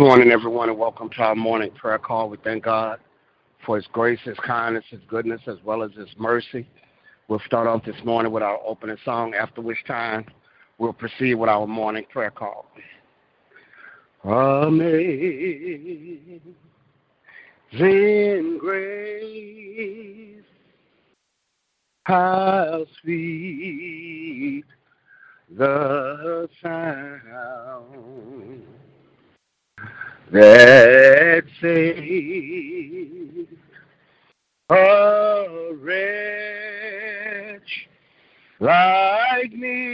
Good morning, everyone, and welcome to our morning prayer call. We thank God for His grace, His kindness, His goodness, as well as His mercy. We'll start off this morning with our opening song, after which time we'll proceed with our morning prayer call. Amazing grace, how sweet the sound that saved a wretch like me.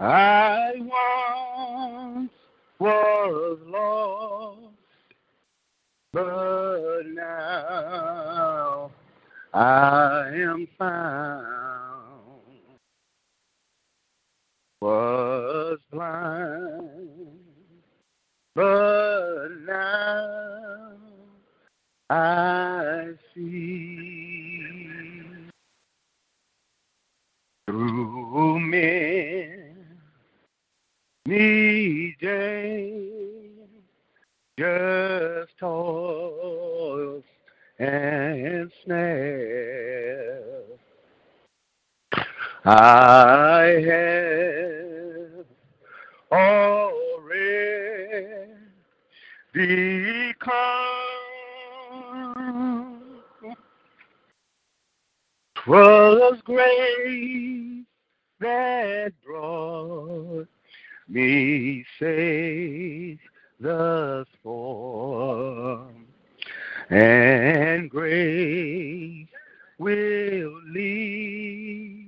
I once was lost, but now I am found. Was blind, but now I see through many days, just toils and snares. I have already come. Twas grace that brought me safe thus far, and grace will lead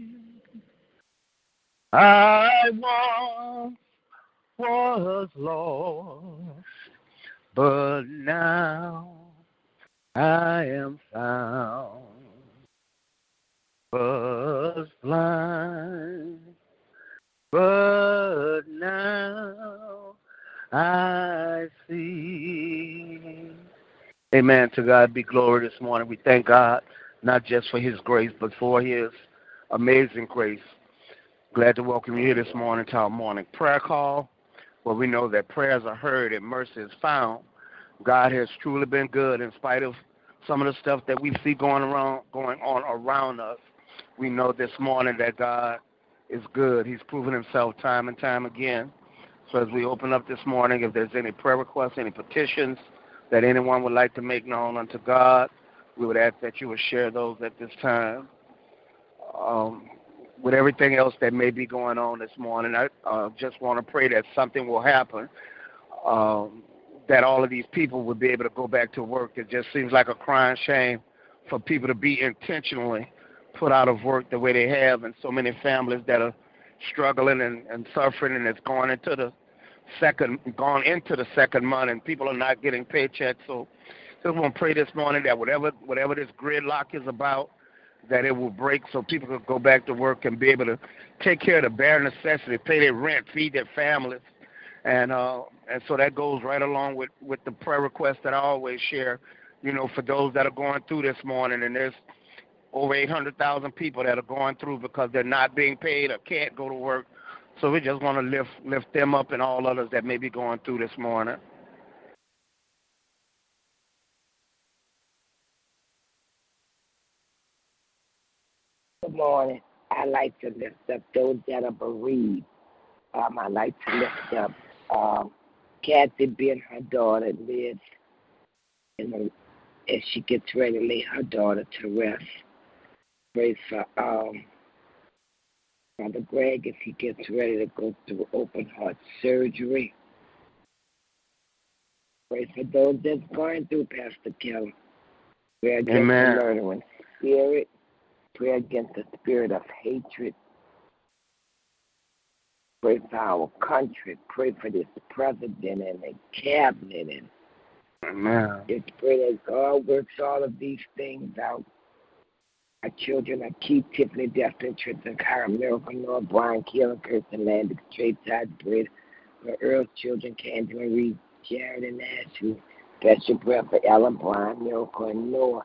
I once was lost, but now I am found. Was blind, but now I see. Amen. To God be glory this morning. We thank God not just for His grace, but for His amazing grace. Glad to welcome you here this morning to our morning prayer call, where we know that prayers are heard and mercy is found. God has truly been good in spite of some of the stuff that we see going around going on around us. We know this morning that God is good. He's proven himself time and time again. So as we open up this morning, if there's any prayer requests, any petitions that anyone would like to make known unto God, we would ask that you would share those at this time. Um, with everything else that may be going on this morning, I uh, just want to pray that something will happen. Um, that all of these people would be able to go back to work. It just seems like a crying shame for people to be intentionally put out of work the way they have, and so many families that are struggling and, and suffering, and it's going into the second, gone into the second month, and people are not getting paychecks. So, just want to pray this morning that whatever whatever this gridlock is about, that it will break, so people can go back to work and be able to take care of the bare necessities, pay their rent, feed their families, and uh, and so that goes right along with with the prayer request that I always share. You know, for those that are going through this morning, and there's over 800,000 people that are going through because they're not being paid or can't go to work. So we just want to lift lift them up and all others that may be going through this morning. Morning. I like to lift up those that are bereaved. Um, I like to lift up um, Kathy being her daughter lives in the, as she gets ready to lay her daughter to rest. Pray for um, Father Greg if he gets ready to go through open heart surgery. Pray for those that's going through, Pastor Keller. Pray against Amen. murdering spirit. Pray against the spirit of hatred. Pray for our country. Pray for this president and the cabinet. And Amen. just pray that God works all of these things out. Our children are Keith, Tiffany, Destin, Tristan, Kyra, Miracle, Noah, Brian, Keelan, Kirsten, Landon, Trey, Todd, Britt, for Earl's children, Candy Marie, Jared, and Ashley. Special prayer for Ellen, Brian, Miracle, and Noah.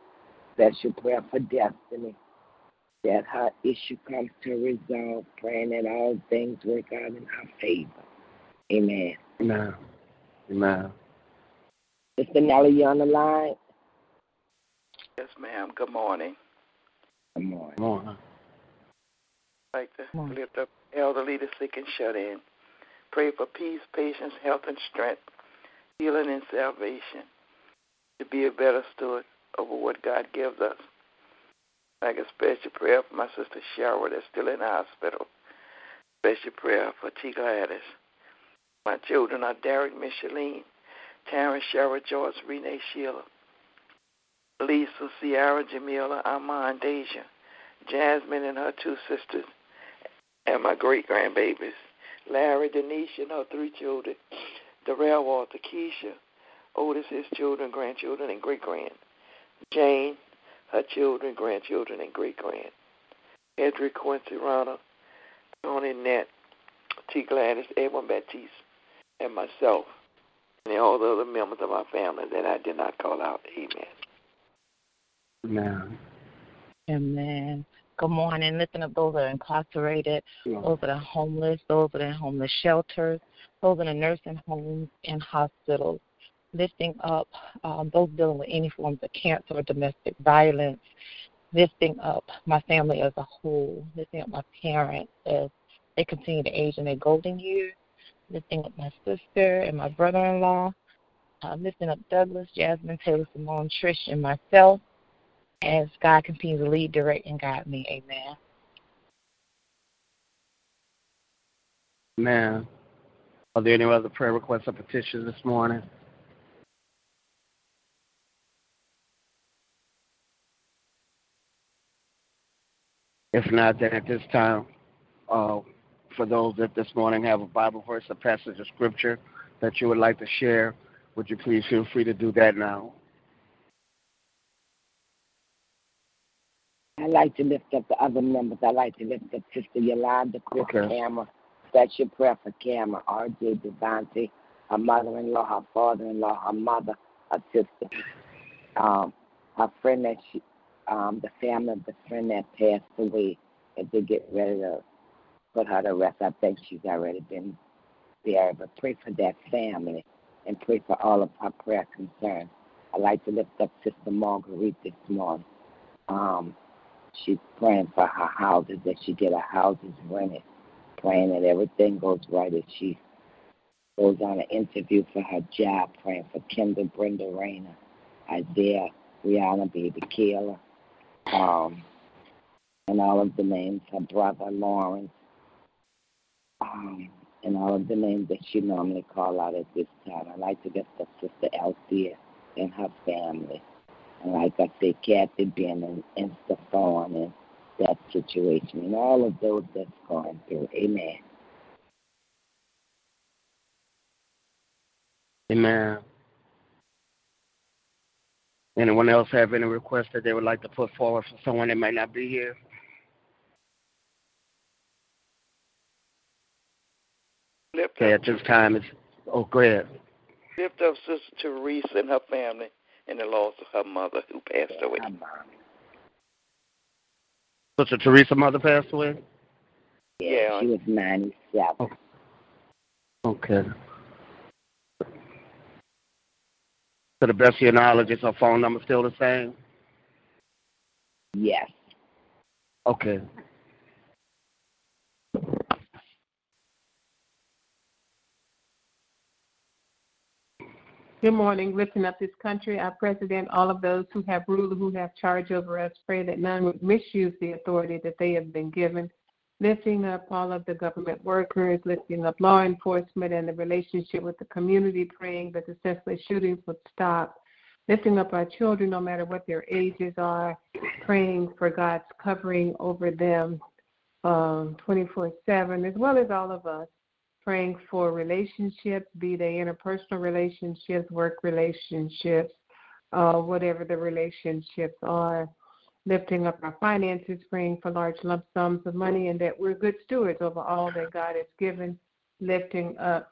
Special prayer for Destiny. That her issue comes to resolve, praying that all things work out in her favor. Amen. Amen. Amen. Mr. Nelly, you on the line? Yes, ma'am. Good morning. Good morning. Come on. I'd like to lift up elderly, the sick, and shut in. Pray for peace, patience, health, and strength, healing, and salvation. To be a better steward over what God gives us. Like a special prayer for my sister Cheryl that's still in the hospital. Special prayer for T. Gladys. My children are Derek, Micheline, Taryn, Cheryl, George, Renee, Sheila. Lisa, Sierra, Jamila, Armand, Deja, Jasmine and her two sisters, and my great grandbabies, Larry, Denise, and her three children, Darrell, Walter, Keisha, Otis, his children, grandchildren, and great grand, Jane, her children, grandchildren, and great grand, Edric, Quincy, Rana, Tony, Nett, T. Gladys, Edwin Baptiste, and myself, and all the other members of our family that I did not call out. Amen. Amen. Amen. Good morning. Lifting up those that are incarcerated, those that are homeless, those that are in homeless shelters, those in the nursing homes and hospitals. Lifting up um, those dealing with any forms of cancer or domestic violence. Lifting up my family as a whole. Lifting up my parents as they continue to age in their golden years. Lifting up my sister and my brother-in-law. Uh, lifting up Douglas, Jasmine, Taylor, Simone, Trish, and myself as God continues to lead, direct, and guide me. Amen. Amen. Are there any other prayer requests or petitions this morning? If not, then at this time, uh, for those that this morning have a Bible verse, a passage of scripture that you would like to share, would you please feel free to do that now? I like to lift up the other members. I like to lift up Sister Yolanda, Chris Okay. Cameron, special prayer for Cameron, R.J. Devante, her mother-in-law, her father-in-law, her mother, her sister, um, her friend that she, um, the family of the friend that passed away. As they get ready to put her to rest, I think she's already been there. But pray for that family and pray for all of her prayer concerns. I'd like to lift up Sister Marguerite this morning. Um, She's praying for her houses, that she get her houses rented, praying that everything goes right as she goes on an interview for her job, praying for Kendall, Brenda Rayner, Isaiah, Rihanna, Baby Kayla, um, and all of the names, her brother Lawrence, um, and all of the names that she normally call out at this time. I like to lift the Sister Althea and her family. And like I said, Kathy being in, in Stephon and that situation and all of those that's going through. Amen. Amen. Anyone else have any requests that they would like to put forward for someone that might not be here? Lift Okay, up, at this time, it's, oh, go ahead. lift up Sister Teresa and her family and the loss of her mother who passed away. Sister Teresa mother passed away? Yeah, Yeah. she was 97. Okay. To the best of your knowledge, is her phone number still the same? Yes. Okay. Good morning. Lifting up this country, our president, all of those who have rule, who have charge over us, pray that none would misuse the authority that they have been given. Lifting up all of the government workers, lifting up law enforcement and the relationship with the community, praying that the senseless shootings would stop. Lifting up our children, no matter what their ages are, praying for God's covering over them um, 24 7, as well as all of us praying for relationships, be they interpersonal relationships, work relationships, uh, whatever the relationships are. Lifting up our finances, praying for large lump sums of money, and that we're good stewards over all that God has given. Lifting up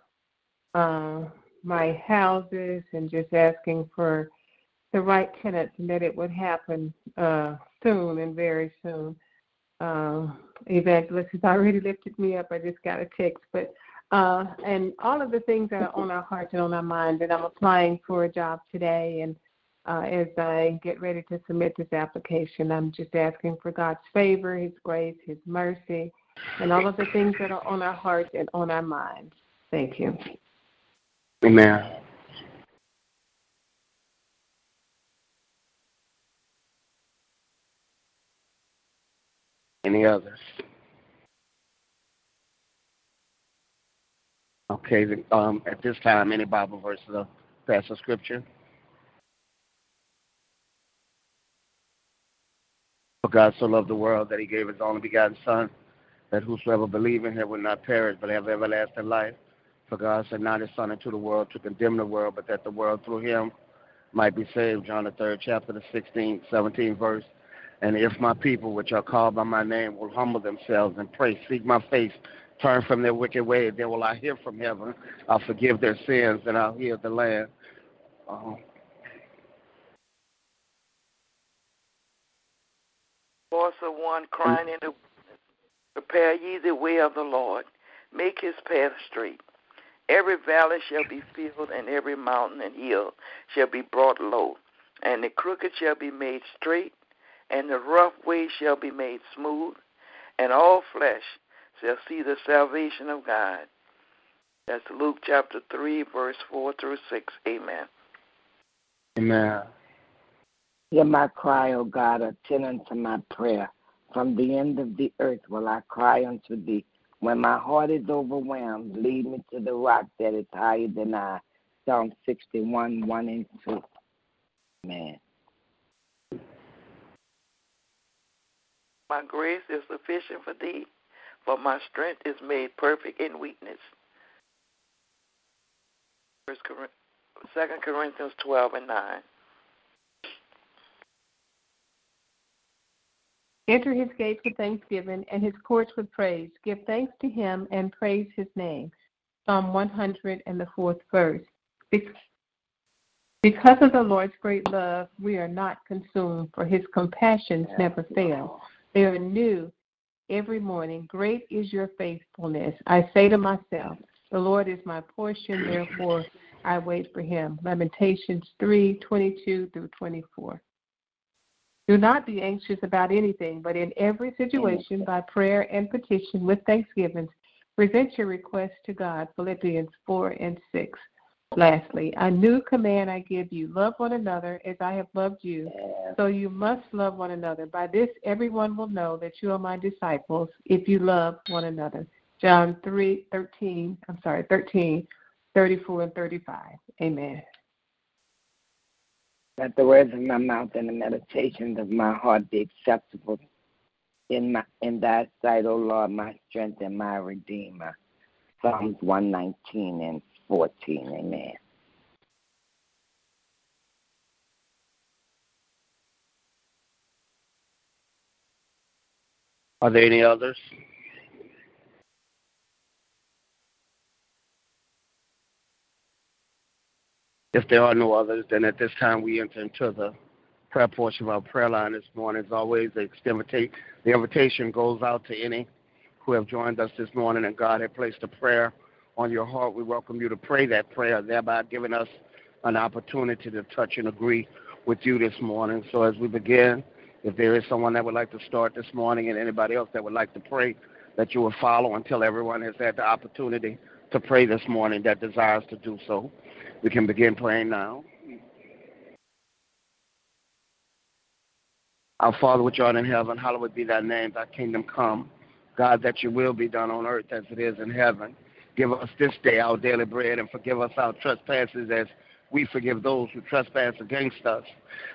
uh, my houses and just asking for the right tenants and that it would happen uh, soon and very soon. Uh, evangelist has already lifted me up. I just got a text, but uh, and all of the things that are on our hearts and on our mind. And I'm applying for a job today, and uh, as I get ready to submit this application, I'm just asking for God's favor, His grace, His mercy, and all of the things that are on our hearts and on our minds. Thank you. Amen. Any others? Okay, um, at this time, any Bible verses of passage scripture? For God so loved the world that he gave his only begotten Son, that whosoever believe in him will not perish but have everlasting life. For God sent not his Son into the world to condemn the world, but that the world through him might be saved. John the third chapter, the 16th, 17th verse. And if my people, which are called by my name, will humble themselves and pray, seek my face, turn from their wicked way, then will I hear from heaven. I'll forgive their sins and I'll heal the land. Uh-huh. Voice of one mm. crying in the prepare ye the way of the Lord, make his path straight. Every valley shall be filled, and every mountain and hill shall be brought low, and the crooked shall be made straight, and the rough way shall be made smooth, and all flesh shall see the salvation of God. That's Luke chapter 3, verse 4 through 6. Amen. Amen. Hear my cry, O God, attend unto my prayer. From the end of the earth will I cry unto thee. When my heart is overwhelmed, lead me to the rock that is higher than I. Psalm 61, 1 and 2. Amen. My grace is sufficient for thee, for my strength is made perfect in weakness. First Second Corinthians 12 and 9. Enter his gates with thanksgiving and his courts with praise. Give thanks to him and praise his name. Psalm 100 and the fourth verse. Because of the Lord's great love, we are not consumed, for his compassions never fail. They are new every morning. Great is your faithfulness. I say to myself, The Lord is my portion, therefore I wait for him. Lamentations 3 22 through 24. Do not be anxious about anything, but in every situation, by prayer and petition with thanksgivings, present your requests to God. Philippians 4 and 6. Lastly, a new command I give you love one another as I have loved you. So you must love one another. By this, everyone will know that you are my disciples if you love one another. John 3 13, I'm sorry, 13, 34 and 35. Amen. Let the words of my mouth and the meditations of my heart be acceptable in my in thy sight, O Lord, my strength and my redeemer. Psalms 119 and 14. Amen. Are there any others? If there are no others, then at this time we enter into the prayer portion of our prayer line this morning. As always, the invitation goes out to any who have joined us this morning and God had placed a prayer on your heart, we welcome you to pray that prayer, thereby giving us an opportunity to touch and agree with you this morning. So as we begin, if there is someone that would like to start this morning and anybody else that would like to pray, that you will follow until everyone has had the opportunity to pray this morning that desires to do so. We can begin praying now. Our Father which art in heaven, hallowed be thy name, thy kingdom come. God, that your will be done on earth as it is in heaven. Give us this day our daily bread and forgive us our trespasses as we forgive those who trespass against us.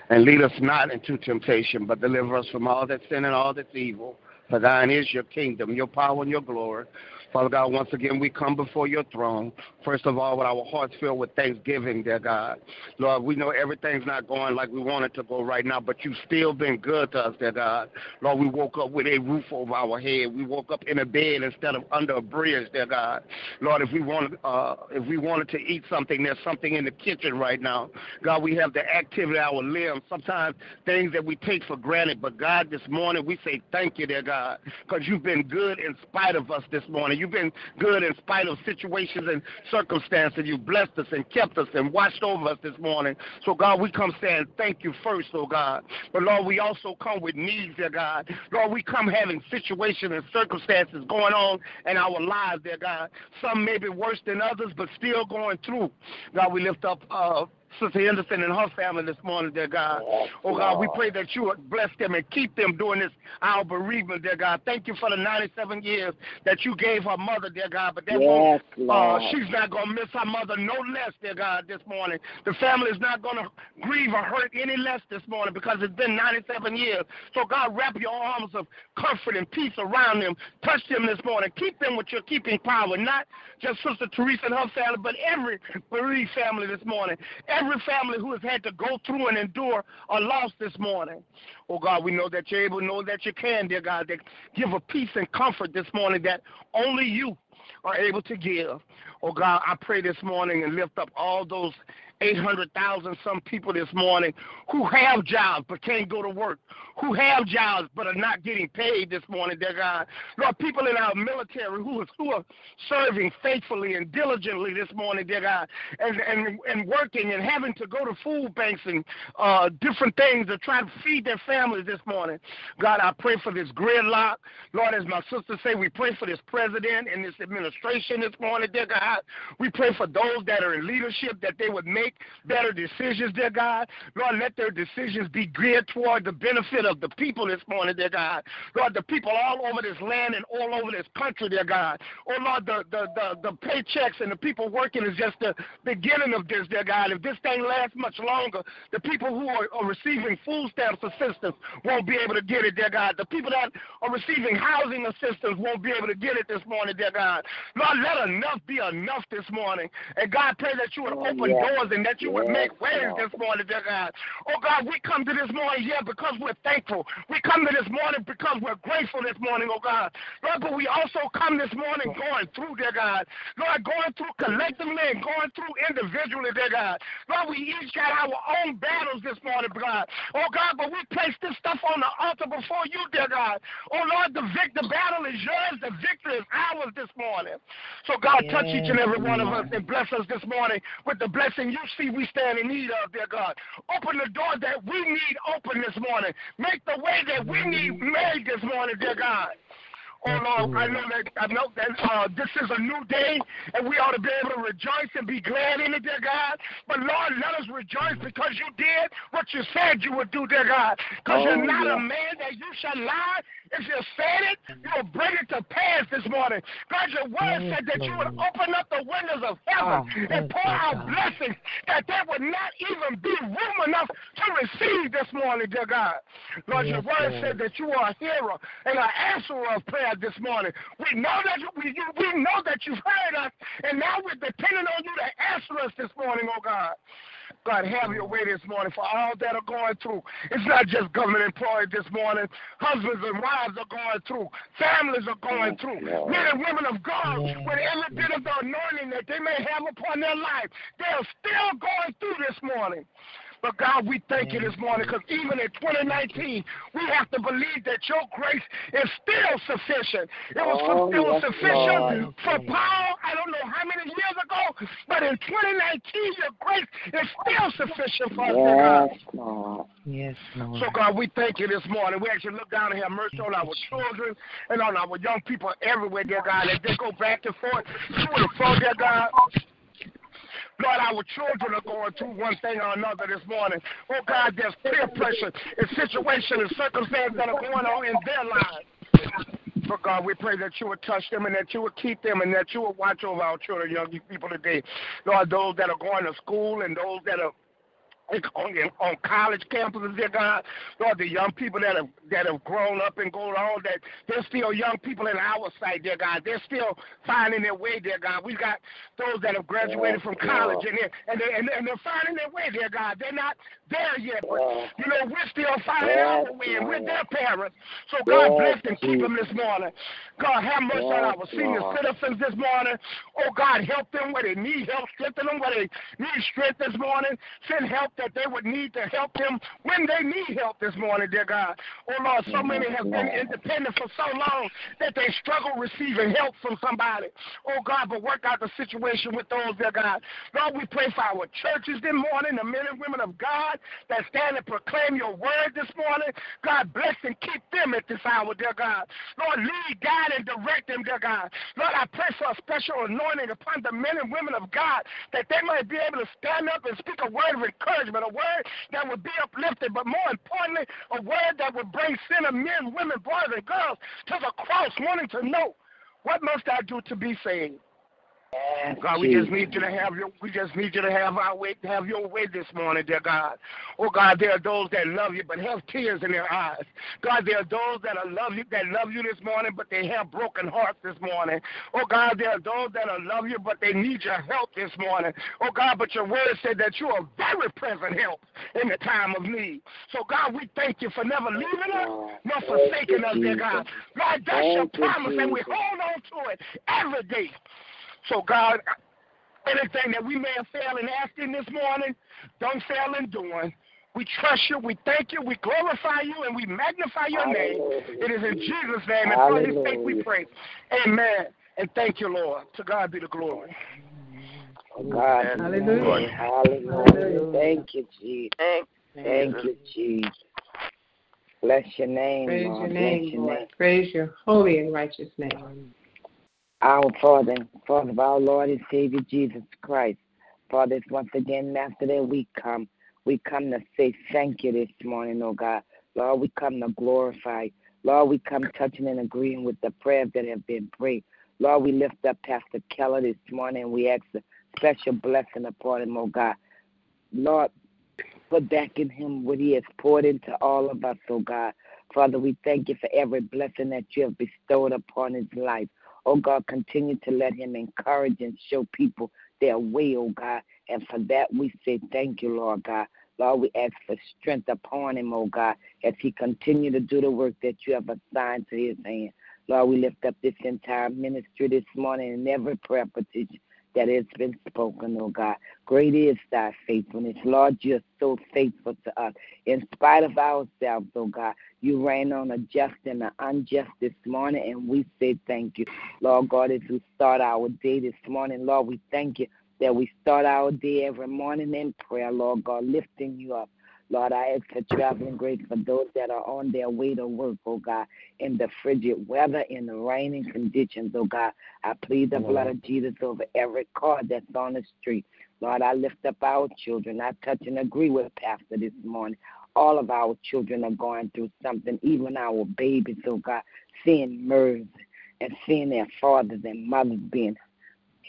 And lead us not into temptation, but deliver us from all that sin and all that's evil. For thine is your kingdom, your power, and your glory Father God, once again, we come before your throne. First of all, with our hearts filled with thanksgiving, dear God. Lord, we know everything's not going like we want it to go right now, but you've still been good to us, dear God. Lord, we woke up with a roof over our head. We woke up in a bed instead of under a bridge, dear God. Lord, if we wanted, uh, if we wanted to eat something, there's something in the kitchen right now. God, we have the activity of our limbs. Sometimes things that we take for granted, but God, this morning we say thank you, dear God, because you've been good in spite of us this morning. You've been good in spite of situations and circumstances. You've blessed us and kept us and watched over us this morning. So, God, we come saying thank you first, oh God. But, Lord, we also come with needs, dear God. Lord, we come having situations and circumstances going on in our lives, dear God. Some may be worse than others, but still going through. God, we lift up uh, Sister Henderson and her family this morning, dear God. Oh God, we pray that you would bless them and keep them during this our bereavement, dear God. Thank you for the 97 years that you gave her mother, dear God. But that yes, uh, she's not going to miss her mother no less, dear God, this morning. The family is not going to grieve or hurt any less this morning because it's been 97 years. So God, wrap your arms of comfort and peace around them. Touch them this morning. Keep them with your keeping power, not just Sister Teresa and her family, but every bereaved family this morning every family who has had to go through and endure a loss this morning. Oh God, we know that you're able, know that you can, dear God, that give a peace and comfort this morning that only you are able to give. Oh God, I pray this morning and lift up all those 800,000 some people this morning who have jobs but can't go to work, who have jobs but are not getting paid this morning, dear God. Lord, people in our military who, are serving faithfully and diligently this morning, dear God, and, and, and working and having to go to food banks and uh, different things to try to feed their families this morning. God, I pray for this gridlock. Lord, as my sister say, we pray for this president and this administration this morning, dear God. We pray for those that are in leadership that they would make better decisions, dear God. Lord, let their decisions be geared toward the benefit of the people this morning, dear God. Lord, the people all over this land and all over this country, dear God. Oh, Lord, the, the, the, the paychecks and the people working is just the beginning of this, dear God. If this thing lasts much longer, the people who are, are receiving food stamps assistance won't be able to get it, dear God. The people that are receiving housing assistance won't be able to get it this morning, dear God. Lord, let enough be enough this morning. And God, pray that you would oh, open yeah. doors and that you would make ways this morning, dear God. Oh God, we come to this morning, yeah, because we're thankful. We come to this morning because we're grateful this morning, oh God. Lord, but we also come this morning going through, dear God. Lord, going through collectively and going through individually, dear God. Lord, we each got our own battles this morning, God. Oh God, but we place this stuff on the altar before you, dear God. Oh Lord, the vic- the battle is yours, the victory is ours this morning. So God, touch each and every one of us and bless us this morning with the blessing you see we stand in need of, dear God. Open the door that we need open this morning. The way that we need made this morning, dear God. Oh Lord, I know that I know that uh, this is a new day, and we ought to be able to rejoice and be glad in it, dear God. But Lord, let us rejoice mm. because you did what you said you would do, dear God. Because oh, you're not yeah. a man that you shall lie, if you said it, you'll bring it to pass this morning. God, your word said that you would open up the windows of ah, heaven oh, and pour out blessings that there would not even be room enough to receive this morning, dear God. Lord, yes, your word Lord. said that you are a hero and an answerer of prayer this morning. We know that you, we, we know that you've heard us, and now we're depending on you to answer us this morning, oh God. God, have your way this morning for all that are going through. It's not just government employees this morning. Husbands and wives are going through. Families are going through. Men and women of God, with every bit of the anointing that they may have upon their life, they are still going through this morning. But God, we thank you this morning because even in 2019, we have to believe that your grace is still sufficient. It was Oh, still yes, sufficient Lord. for Paul, I don't know how many years ago, but in 2019, your grace is still sufficient for us, oh God. Yes, Lord. Yes, Lord. So, God, we thank you this morning. We actually look down and have mercy on our children and on our young people everywhere, dear God, as they go back and forth to and fro, dear God. Lord, our children are going through one thing or another this morning. Oh, God, there's peer pressure and situations and circumstances that are going on in their lives. But God, we pray that you would touch them and that you would keep them and that you would watch over our children, young people today. Lord, those that are going to school and those that are on, on college campuses, dear God, Lord, the young people that have that have grown up and gone on, that they're still young people in our sight, dear God. They're still finding their way, dear God. We've got those that have graduated from college and they're, and, they, and, they, and they're finding their way, dear God. They're not there yet, but you know we're still finding our way, and we're their parents. So God bless and keep them this morning. God have mercy on our senior citizens this morning. Oh God, help them where they need help, strengthen them where they need strength this morning. Send help that they would need to help them when they need help this morning, dear God. Oh Lord, so many have been independent for so long that they struggle receiving help from somebody. Oh God, but work out the situation with those, dear God. Lord, we pray for our churches this morning, the men and women of God that stand and proclaim your word this morning. God bless and keep them at this hour, dear God. Lord, lead, guide, and direct them, dear God. Lord, I pray for a special anointing upon the men and women of God that they might be able to stand up and speak a word of encouragement, a word that would be uplifted, but more importantly, a word that would bring sinner men, women, boys, and girls to the cross, wanting to know what must I do to be saved. God, we just need you to have your we just need you to have our way have your way this morning, dear God. Oh God, there are those that love you but have tears in their eyes. God, there are those that are love you that love you this morning, but they have broken hearts this morning. Oh God, there are those that are love you, but they need your help this morning. Oh God, but your word said that you are very present help in the time of need. So God, we thank you for never leaving us nor forsaking us, dear God. God, that's your promise, and we hold on to it every day. So, God, anything that we may have failed in asking this morning, don't fail in doing. We trust you, we thank you, we glorify you, and we magnify your name. It is in Jesus' name and for his sake we pray. Amen. And thank you, Lord. To God be the glory. Oh, God. Hallelujah. Hallelujah. Thank you, Jesus. Thank Thank you, Jesus. Bless your name, Praise Lord. your Bless your Lord. name. Praise your holy and righteous name. Our Father, Father of our Lord and Savior Jesus Christ. Father, once again after that we come. We come to say thank you this morning, oh God. Lord, we come to glorify. Lord, we come touching and agreeing with the prayers that have been prayed. Lord, we lift up Pastor Keller this morning we ask a special blessing upon him, oh God. Lord, put back in him what he has poured into all of us, oh God. Father, we thank you for every blessing that you have bestowed upon his life. Oh God, continue to let him encourage and show people their way, oh God. And for that we say thank you, Lord God. Lord, we ask for strength upon him, oh God, as he continue to do the work that you have assigned to his hand. Lord, we lift up this entire ministry this morning and every prayer petition that has been spoken, oh God. Great is thy faithfulness. Lord, you're so faithful to us. In spite of ourselves, oh God, you rain on a just and an unjust this morning, and we say thank you. Lord God, as we start our day this morning, Lord, we thank you that we start our day every morning in prayer, Lord God, lifting you up. Lord, I ask for traveling grace for those that are on their way to work, oh God, in the frigid weather, in the raining conditions, oh God. I plead the blood of Jesus over every car that's on the street. Lord, I lift up our children. I touch and agree with Pastor this morning. All of our children are going through something, even our babies, oh God, seeing murders and seeing their fathers and mothers being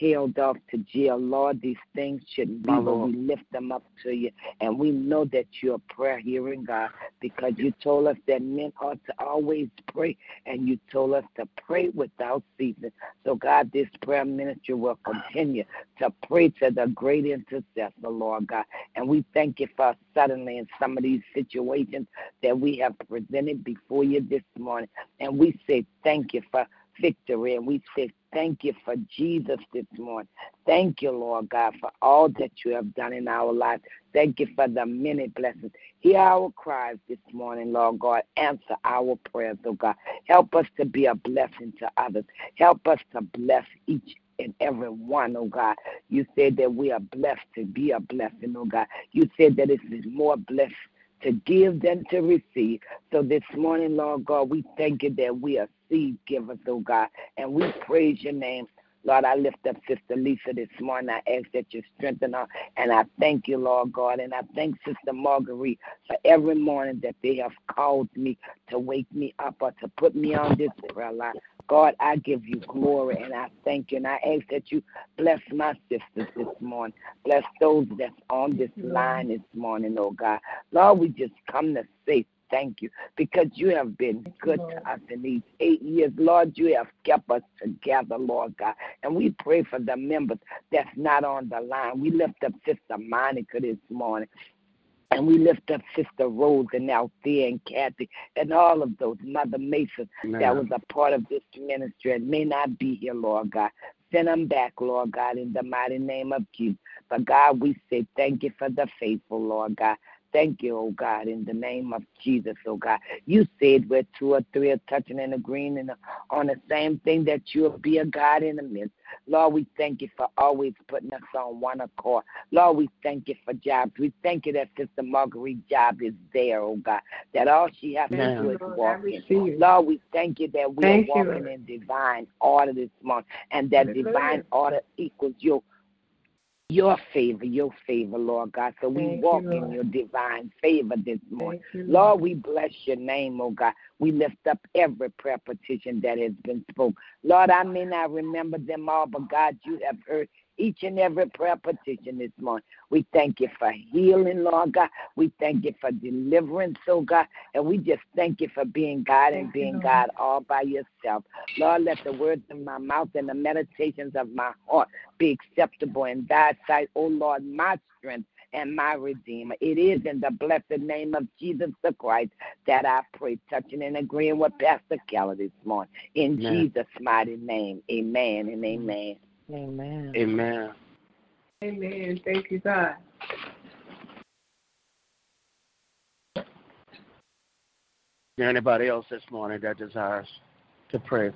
held off to jail. Lord, these things shouldn't be, but we lift them up to you. And we know that you're a prayer hearing God because you told us that men ought to always pray, and you told us to pray without ceasing. So, God, this prayer ministry will continue to pray to the great intercessor, Lord God. And we thank you for suddenly in some of these situations that we have presented before you this morning. And we say thank you for victory. And we say thank you for Jesus this morning. thank you, Lord God, for all that you have done in our lives. Thank you for the many blessings. Hear our cries this morning, Lord God. Answer our prayers, oh God. Help us to be a blessing to others. Help us to bless each and every one, oh God. You said that we are blessed to be a blessing, oh God. You said that it is more blessed to give than to receive. So this morning, Lord God, we thank you that we are seed givers, oh God, and we praise your name. Lord, I lift up Sister Lisa this morning. I ask that you strengthen her. And I thank you, Lord God. And I thank Sister Marguerite for every morning that they have called me to wake me up or to put me on this prayer line. God, I give you glory and I thank you. And I ask that you bless my sisters this morning. Bless those that's on this line this morning, oh God. Lord, we just come to say thank you because you have been good to us in these eight years. Lord, you have kept us together, Lord God. And we pray for the members that's not on the line. We lift up Sister Monica this morning. And we lift up Sister Rose and Althea and Kathy and all of those, Mother Mason, Amen. that was a part of this ministry and may not be here, Lord God. Send them back, Lord God, in the mighty name of Jesus. But God, we say thank you for the faithful, Lord God. Thank you, oh God, in the name of Jesus, oh God. You said where two or three are touching and agreeing and on the same thing that you'll be a God in the midst. Lord, we thank you for always putting us on one accord. Lord, we thank you for jobs. We thank you that Sister Marguerite's job is there, oh God, that all she has to do is walk in. Lord, we thank you that we thank are walking you. in divine order this month and that divine order equals your your favor, your favor, Lord God. So we Thank walk you, in your divine favor this morning. You, Lord. Lord, we bless your name, oh God. We lift up every prayer petition that has been spoken. Lord, I may not remember them all, but God, you have heard each and every prayer petition this morning. We thank you for healing, Lord God. We thank you for deliverance, oh God. And we just thank you for being God and being God all by yourself. Lord, let the words of my mouth and the meditations of my heart be acceptable in thy sight, oh Lord, my strength and my Redeemer. It is in the blessed name of Jesus the Christ that I pray, touching and agreeing with Pastor Keller this morning. In amen. Jesus' mighty name, amen and amen. Amen. Amen. Amen. Thank you, God. Is there anybody else this morning that desires to pray?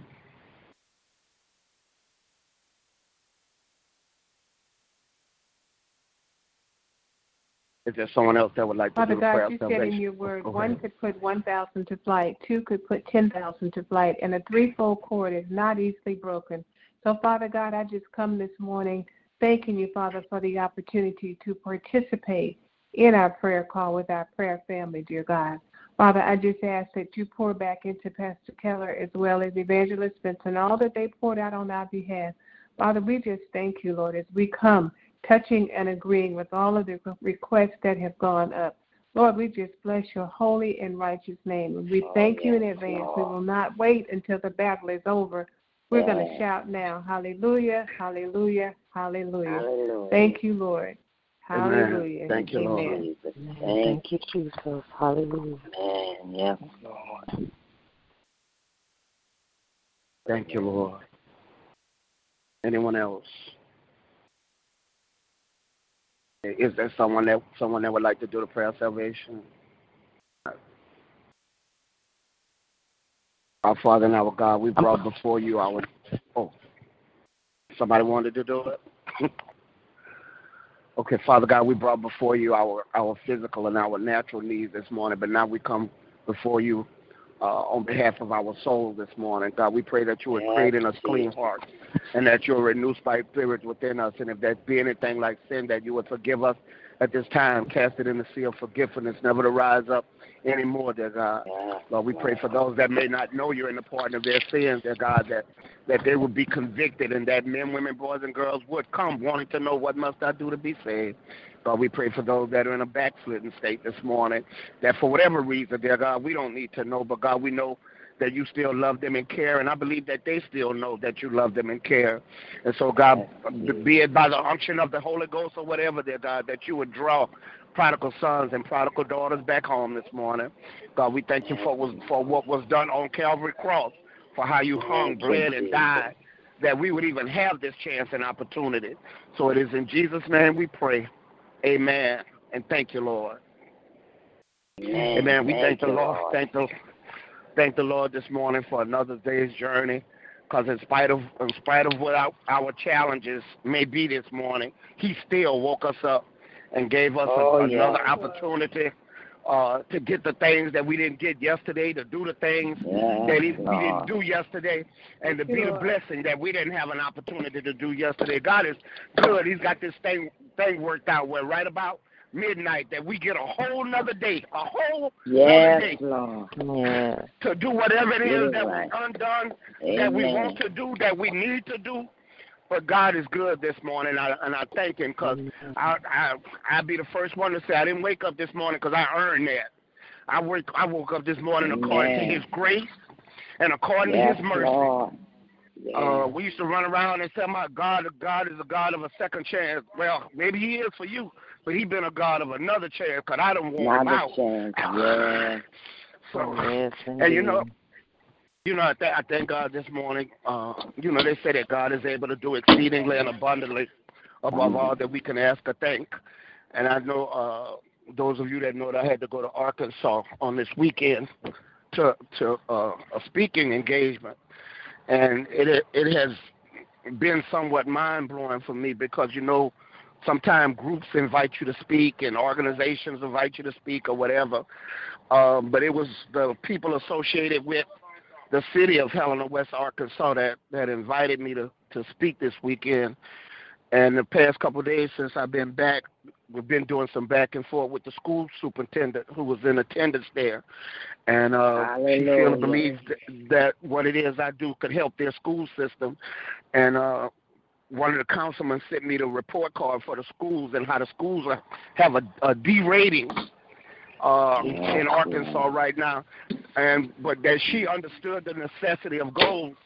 Is there someone else that would like to Father do God, prayer you said in your word, one could put 1,000 to flight, two could put 10,000 to flight, and a threefold cord is not easily broken. So, Father God, I just come this morning thanking you, Father, for the opportunity to participate in our prayer call with our prayer family, dear God. Father, I just ask that you pour back into Pastor Keller as well as Evangelist Benson, all that they poured out on our behalf. Father, we just thank you, Lord, as we come touching and agreeing with all of the requests that have gone up. Lord, we just bless your holy and righteous name. And we oh, thank you in advance. We will not wait until the battle is over we're going to shout now. Hallelujah, hallelujah, hallelujah. hallelujah. Thank you, Lord. Hallelujah. Amen. Thank you, Lord. Amen. Thank you, Jesus. Hallelujah. Amen. Yes, Lord. Thank you, Lord. Anyone else? Is there someone that someone that would like to do the prayer of salvation? Our Father and our God, we brought before you our. Oh, somebody wanted to do it. okay, Father God, we brought before you our our physical and our natural needs this morning, but now we come before you uh, on behalf of our soul this morning. God, we pray that you would create in us clean hearts and that you'll renew spirit within us. And if there be anything like sin, that you would forgive us at this time, cast it in the sea of forgiveness, never to rise up anymore, dear God. Lord, we pray for those that may not know you in the pardon of their sins, dear God, that, that they would be convicted and that men, women, boys, and girls would come wanting to know what must I do to be saved. God, we pray for those that are in a backslidden state this morning, that for whatever reason, dear God, we don't need to know, but God, we know that you still love them and care, and I believe that they still know that you love them and care. And so, God, be it by the unction of the Holy Ghost or whatever, dear God, that you would draw prodigal sons and prodigal daughters back home this morning. God, we thank you for, for what was done on Calvary Cross, for how you hung, bled, and died that we would even have this chance and opportunity. So it is in Jesus' name we pray. Amen. And thank you, Lord. Amen. Amen. We thank, Thank the Lord. Lord. Thank the thank the Lord this morning for another day's journey. Because in spite of in spite of what our, our challenges may be this morning, He still woke us up and gave us a- Oh, yeah. another opportunity uh, to get the things that we didn't get yesterday, to do the things Yes, that he, we didn't do yesterday, and to be the blessing that we didn't have an opportunity to do yesterday. God is good. He's got this thing thing worked out where right about midnight that we get a whole nother day, a whole Yes, day Lord. Yeah. to do whatever it is Get that right. was undone, that we want to do, that we need to do. But God is good this morning, I, and I thank Him because I, I I'll be the first one to say I didn't wake up this morning because I earned that. I wake I woke up this morning according to His grace and according Yes, to His mercy. Lord. Uh, we used to run around and say, "My God, God is a God of a second chance." Well, maybe He is for you, but He been a God of another chance because I don't want Him out. chance. Yes. So, Yes, and you know, you know, I, th- I thank God this morning. Uh, you know, they say that God is able to do exceedingly and abundantly above all that we can ask or think. And I know uh, those of you that know that I had to go to Arkansas on this weekend to to uh, a speaking engagement, and it it has been somewhat mind blowing for me because you know sometimes groups invite you to speak and organizations invite you to speak or whatever. Um, but it was the people associated with the city of Helena, West Arkansas, that that invited me to to speak this weekend. And the past couple of days since I've been back, we've been doing some back and forth with the school superintendent who was in attendance there, and uh, she feels believes th- that what it is I do could help their school system, and. uh one of the councilmen sent me the report card for the schools and how the schools are, have a, a D rating uh, in Arkansas right now, and but that she understood the necessity of goals.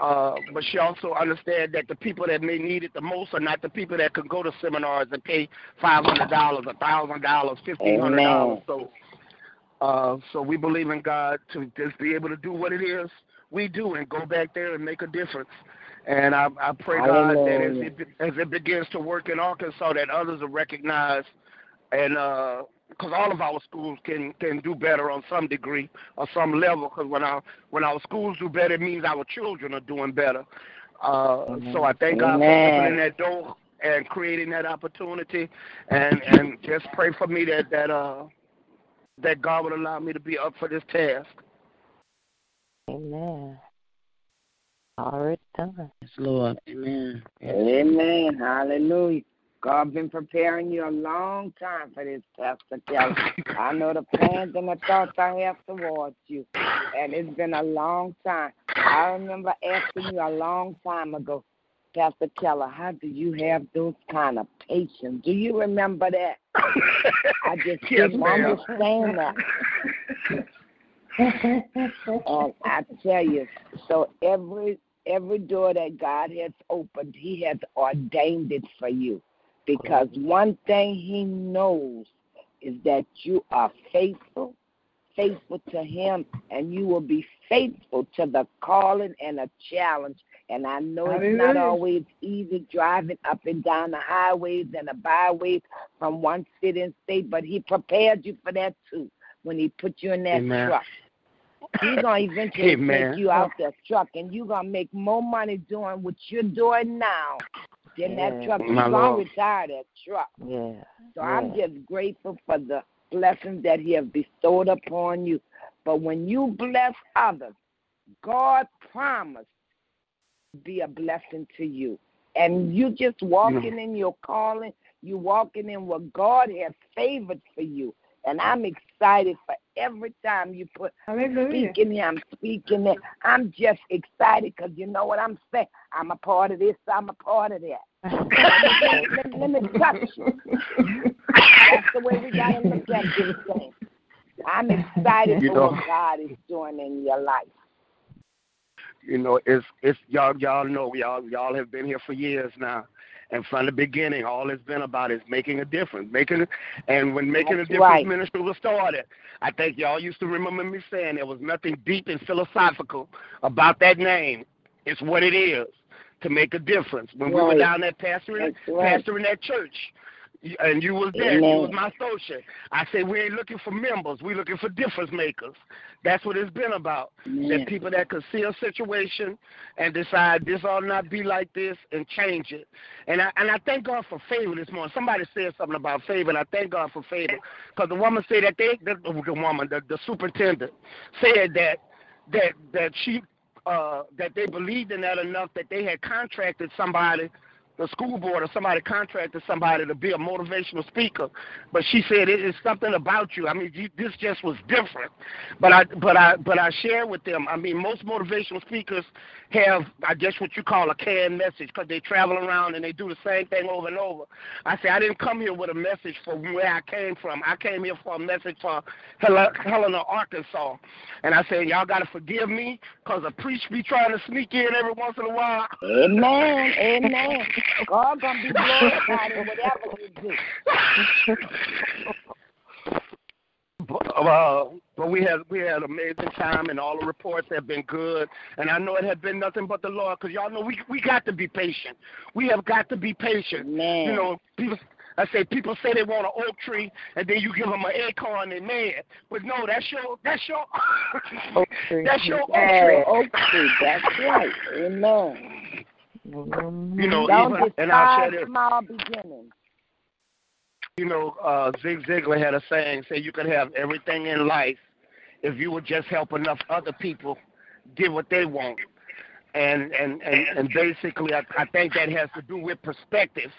Uh, but she also understands that the people that may need it the most are not the people that can go to seminars and pay five hundred dollars, a thousand dollars, fifteen hundred dollars. So, uh, so we believe in God to just be able to do what it is we do and go back there and make a difference. And I, I pray God that as it as it begins to work in Arkansas, that others will recognize and because all of our schools can can do better on some degree or some level. Because when our when our schools do better, it means our children are doing better. Uh, so I thank God for opening that door and creating that opportunity, and and just pray for me that that uh that God would allow me to be up for this task. Amen. Already done. Yes, Lord. Amen. Amen. Hallelujah. God been preparing you a long time for this, Pastor Keller. I know the plans and the thoughts I have towards you, and it's been a long time. I remember asking you a long time ago, Pastor Keller, how do you have those kind of patience? Do you remember that? I just Yes, didn't ma'am. understand that. And I tell you, so every every door that God has opened, He has ordained it for you. Because one thing He knows is that you are faithful, faithful to Him, and you will be faithful to the calling and a challenge. And I know it's not always easy driving up and down the highways and the byways from one city and state, but He prepared you for that too when He put you in that Amen. truck. He's gonna eventually Amen. take you out that truck, and you're gonna make more money doing what you're doing now than that truck. You're gonna Lord. retire that truck. Yeah. So yeah. I'm just grateful for the blessings that He has bestowed upon you. But when you bless others, God promised to be a blessing to you. And you just walking in your calling, you walking in what God has favored for you. And I'm excited for every time you put Hallelujah. speaking here, I'm speaking there. I'm just excited because you know what I'm saying? I'm a part of this, I'm a part of that. let, me, let me touch you. That's the way we got to look at this thing. I'm excited You for know- what God is doing in your life. You know, it's it's y'all y'all know y'all y'all have been here for years now. And from the beginning, all it's been about is making a difference, making, and when making That's a difference right. ministry was started, I think y'all used to remember me saying there was nothing deep and philosophical about that name. It's what it is. to make a difference. When we were down there pastoring, right. pastoring that church, and you was there. Amen. You was my associate. I said we ain't looking for members. We looking for difference makers. That's what it's been about. Amen. That people that could see a situation and decide this ought not be like this and change it. And I and I thank God for favor this morning. Somebody said something about favor, and I thank God for favor because the woman said that they the, the woman the, the superintendent said that that that she uh that they believed in that enough that they had contracted somebody the school board or somebody contracted somebody to be a motivational speaker, but she said it is something about you. I mean, you, this just was different. But I, but I, but I share with them. I mean, most motivational speakers have, I guess, what you call a canned message because they travel around and they do the same thing over and over. I say I didn't come here with a message for where I came from. I came here for a message for Helena, Arkansas, and I said y'all got to forgive me because a preach be trying to sneak in every once in a while. Amen. Amen. God gonna be glorified in whatever you do. Uh, but we had we had an amazing time, and all the reports have been good. And I know it had been nothing but the Lord, because y'all know we we got to be patient. We have got to be patient. Man. You know, people. I say people say they want an oak tree, and then you give them an acorn and mad. But no, that's your that's your oak tree. that's your oak tree. oak tree. That's right. Amen. You know, Don't even, and I'll share this. small beginnings. you know, uh, Zig Ziglar had a saying, say you could have everything in life if you would just help enough other people get what they want. And and and, and basically, I, I think that has to do with perspective.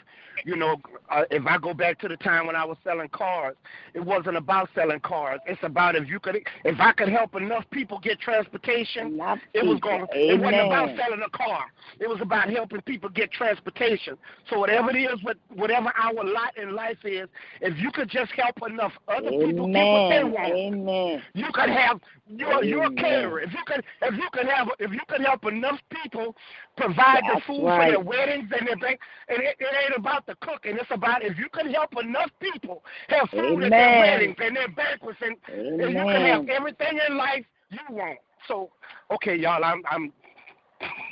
You know, uh, if I go back to the time when I was selling cars, it wasn't about selling cars. It's about if you could, if I could help enough people get transportation, Enough it was going. It wasn't about selling a car. It was about helping people get transportation. So whatever it is, what whatever our lot in life is, if you could just help enough other people get what they want, Amen. you could have you're you're a caterer. If you could if you could have if you could help enough people provide the food right. for their weddings and their bank and it, it ain't about the cooking, it's about if you could help enough people have food at their weddings and their banquets and, and you can have everything in life you want. So okay, y'all, I'm I'm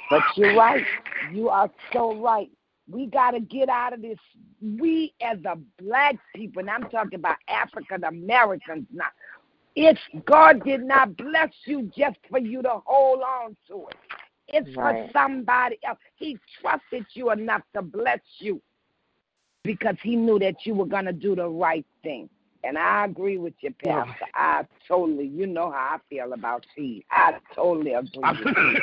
But you're right. You are so right. We got to get out of this. We, as a black people, and I'm talking about African Americans now, it's God did not bless you just for you to hold on to it. It's Right. for somebody else. He trusted you enough to bless you because he knew that you were going to do the right thing. And I agree with you, Yeah. Pastor. I totally, you know how I feel about seed. I totally agree with you.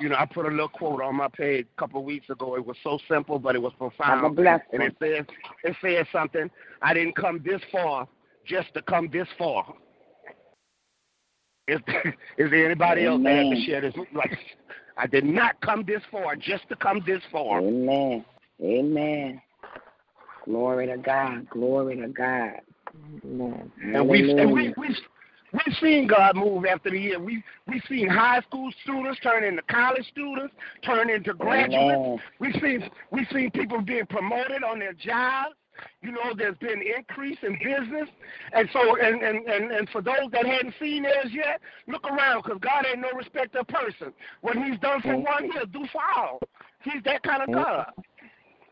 you know, I put a little quote on my page a couple of weeks ago. It was so simple, but it was Have a profound. And it says, it says something. I didn't come this far just to come this far. Is, is there anybody else that has to share this? Like, I did not come this far just to come this far. Amen. Amen. Glory to God. Glory to God. Amen. And we've and we Hallelujah. we we've seen God move after the year. We we've seen high school students turn into college students, turn into graduates. Amen. We've seen we've seen people being promoted on their jobs. You know, there's been increase in business, and so and and and, and for those that hadn't seen theirs yet, look around because God ain't no respecter of person. What He's done for one, He'll do for all. He's that kind of God.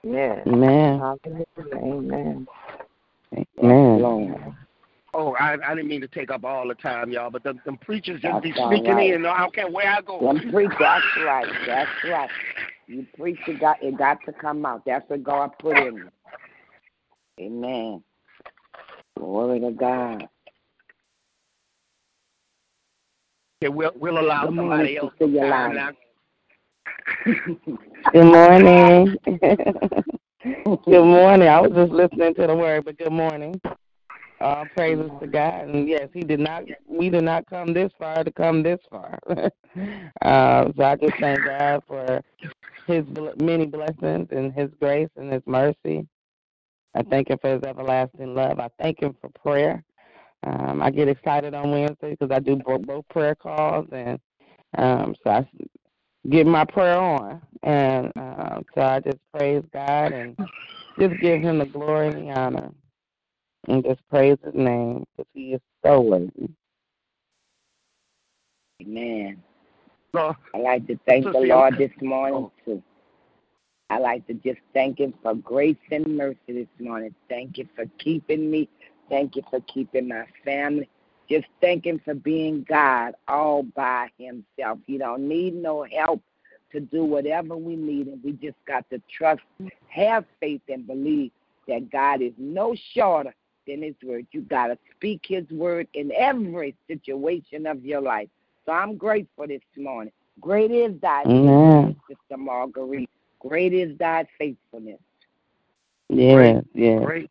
Yes. Amen. Amen. Amen. Oh, I I didn't mean to take up all the time, y'all, but them, them preachers just That's be all sneaking right. in. I don't care where I go. Them preach, that's right. That's right. You preach, it got, it got to come out. That's what God put in you. Amen. Glory to God. Okay, we'll we'll allow Good somebody morning, else some time Good morning. good morning. I was just listening to the word, but good morning. All praises to God. And yes, He did not. We did not come this far to come this far. uh, so I just thank God for His many blessings and His grace and His mercy. I thank Him for His everlasting love. I thank Him for prayer. Um, I get excited on Wednesday because I do both, both prayer calls, and um, so I get my prayer on. And uh, so I just praise God and just give Him the glory and the honor, and just praise His name because He is so worthy. Amen. So, I like to thank the Lord this morning Oh. too. I like to just thank Him for grace and mercy this morning. Thank you for keeping me. Thank you for keeping my family. Just thank Him for being God all by Himself. He don't need no help to do whatever we need, and we just got to trust, have faith, and believe that God is no shorter than His word. You got to speak His word in every situation of your life. So I'm grateful this morning. Great is thy faithfulness, Sister Marguerite. Great is thy faithfulness. Yes, yes. Great.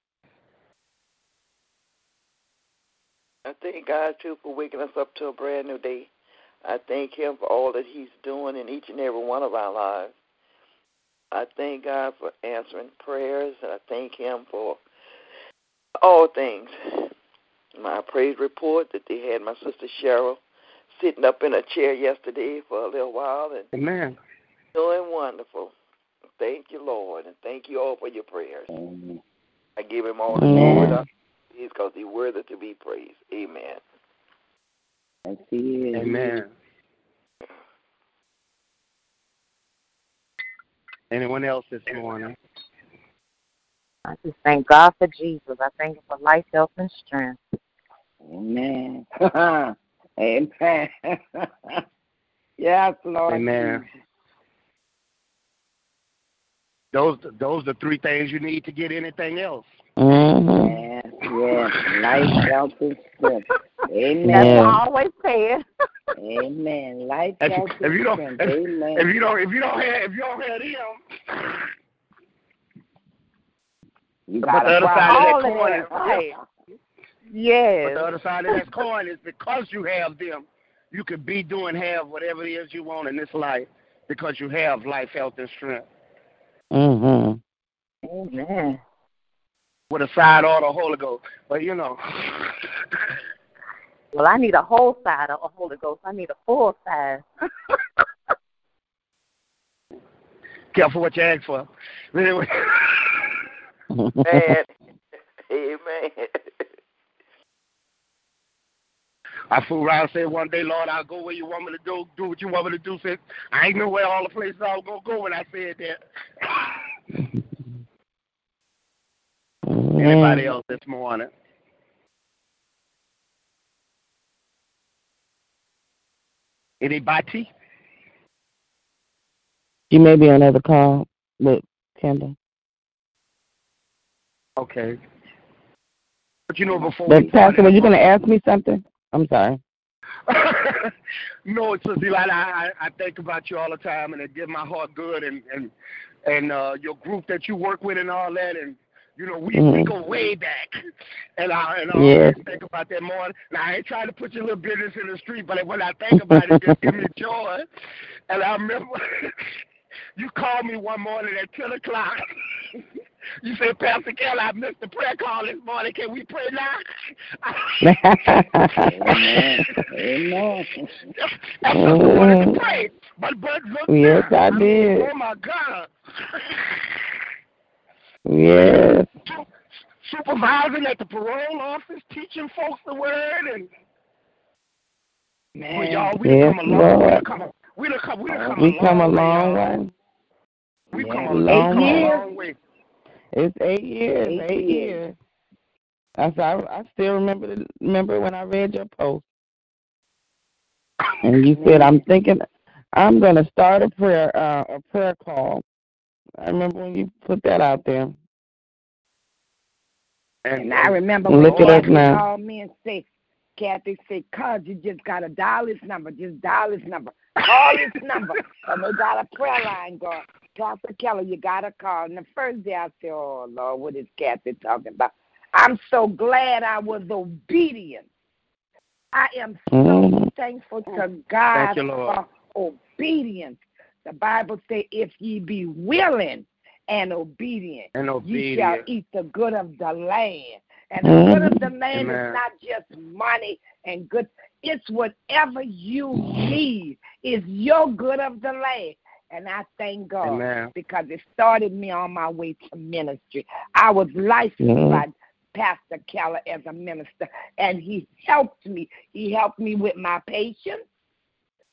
I thank God too for waking us up to a brand new day. I thank Him for all that He's doing in each and every one of our lives. I thank God for answering prayers, and I thank Him for all things. My praise report that they had my sister Cheryl sitting up in a chair yesterday for a little while and Amen. doing wonderful. Thank you, Lord, and thank you all for your prayers. I give Him all the Amen. glory because He's worthy to be praised. Amen. Yes, He is. Amen. Anyone else this morning? I just thank God for Jesus. I thank Him for life, health, and strength. Amen. Amen. yes, Lord. Amen. Those those are three things you need to get anything else. Mm-hmm. Yes, yes. Life, health, and strength. Amen. That's Yeah. what I always say. Amen. Life, If, health, if you and don't strength. if, Amen. if you don't if you don't have if you don't have them, you but got the a other side of problem. that coin is right. But the other side of that coin is because you have them, you could be doing have whatever it is you want in this life because you have life, health, and strength. Mm-hmm. Amen. With a side order of Holy Ghost. But you know, Well, I need a whole side of a Holy Ghost. I need a full side. careful what you ask for. Anyway, Man. Amen. I fool around and said one day, Lord, I'll go where you want me to do, do what you want me to do. Said I ain't know where all the places I was gonna go when I said that. Anybody else this morning? Anybody? You may be on another call with Kendall. Okay. But you know before But we Pastor, were you going to ask me something? I'm sorry. no, it's just like I, I think about you all the time, and it gives my heart good, and and and uh, your group that you work with, and all that, and you know we we Mhm. go way back, and I and I Yes. always think about that morning. Now I ain't trying to put your little business in the street, but when I think about it, it just gives me joy. And I remember you called me one morning at ten o'clock. You said, Pastor Keller, I missed the prayer call this morning. Can we pray now? Amen. Amen. I just wanted to pray. But but look Yes, now. I did. oh my God. yes. Supervising at the parole office, teaching folks the word and well, y'all, we Yes, come a long we done come we done come we done come We a come a long way, long y'all. way. We Yeah. come a long, come a long way. It's eight years. Eight Eight, years. years. I, I I still remember the, remember when I read your post and you said I'm thinking I'm gonna start a prayer uh, a prayer call. I remember when you put that out there. And I remember And when look Kathy called me and said, Kathy said, cuz you just got to dial this number. Just dial this number. Call this number. And they got a prayer line going. Pastor Keller, you got to call. And the first day I said, oh, Lord, what is Kathy talking about? I'm so glad I was obedient. I am so Mhm. thankful to God you, Lord. for obedience. The Bible says, if ye be willing and obedient, And you shall eat the good of the land. And the good of the land Amen. is not just money and good. It's whatever you need is your good of the land. And I thank God Amen. because it started me on my way to ministry. I was licensed Mhm. by Pastor Keller as a minister, and he helped me. He helped me with my patience.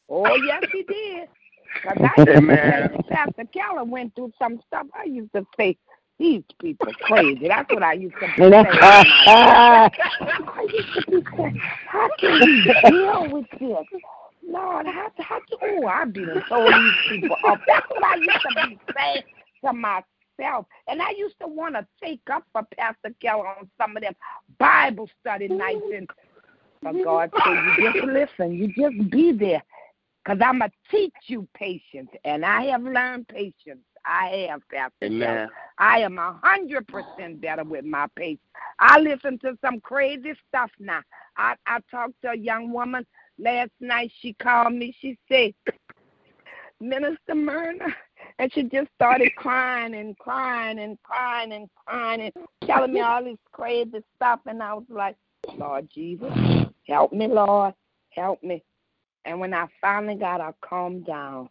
Oh, yes, he did. Because I used to say, Pastor Keller went through some stuff. I used to say, these people crazy. That's what I used to say. I used to be saying, how can we deal with this? Lord, how, how, oh, I've been told these people up. That's what I used to be saying to myself. And I used to want to take up for Pastor Keller on some of them Bible study nights. And but God said, you just listen, you just be there. Because I'm going to teach you patience. And I have learned patience. I have, Pastor Amen. I am a hundred percent better with my patience. I listen to some crazy stuff now. I, I talked to a young woman last night. She called me. She said, Minister Myrna. And she just started crying and crying and crying and crying and telling me all this crazy stuff. And I was like, Lord Jesus, help me, Lord, help me. And when I finally got her calmed down,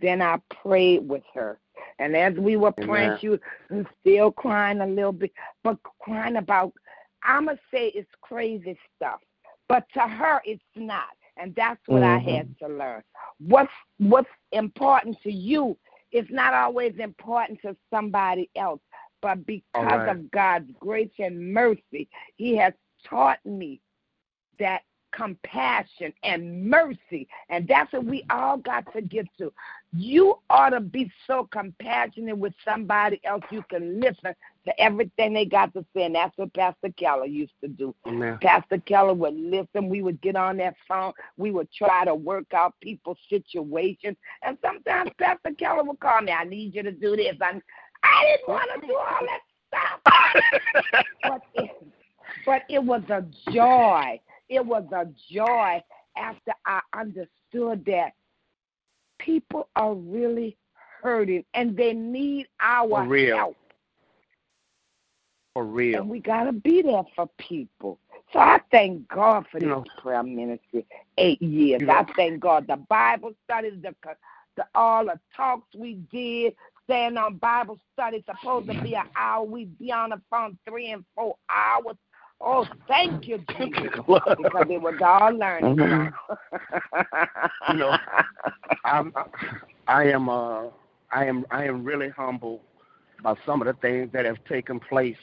then I prayed with her. And as we were praying, she was still crying a little bit, but crying about, I'm going to say it's crazy stuff. But to her, it's not. And that's what Mhm. I had to learn. What's, what's important to you is not always important to somebody else. But because right. of God's grace and mercy, He has taught me that compassion and mercy. And that's what we all got to get to. You ought to be so compassionate with somebody else you can listen to everything they got to say. And that's what Pastor Keller used to do. Amen. Pastor Keller would listen. We would get on that phone. We would try to work out people's situations. And sometimes Pastor Keller would call me, I need you to do this. I, I didn't want to do all that stuff. but, it, but it was a joy. It was a joy after I understood that people are really hurting and they need our For real. help. For real. And we got to be there for people. So I thank God for You this know- prayer ministry, eight years. You know- I thank God. The Bible studies, the, the all the talks we did, staying on Bible study, supposed to be an hour. we'd be on the phone three and four hours. Oh, thank you, Jesus, because it was all learning. Mhm. You know, I'm, I am, uh, I am, I am really humble about some of the things that have taken place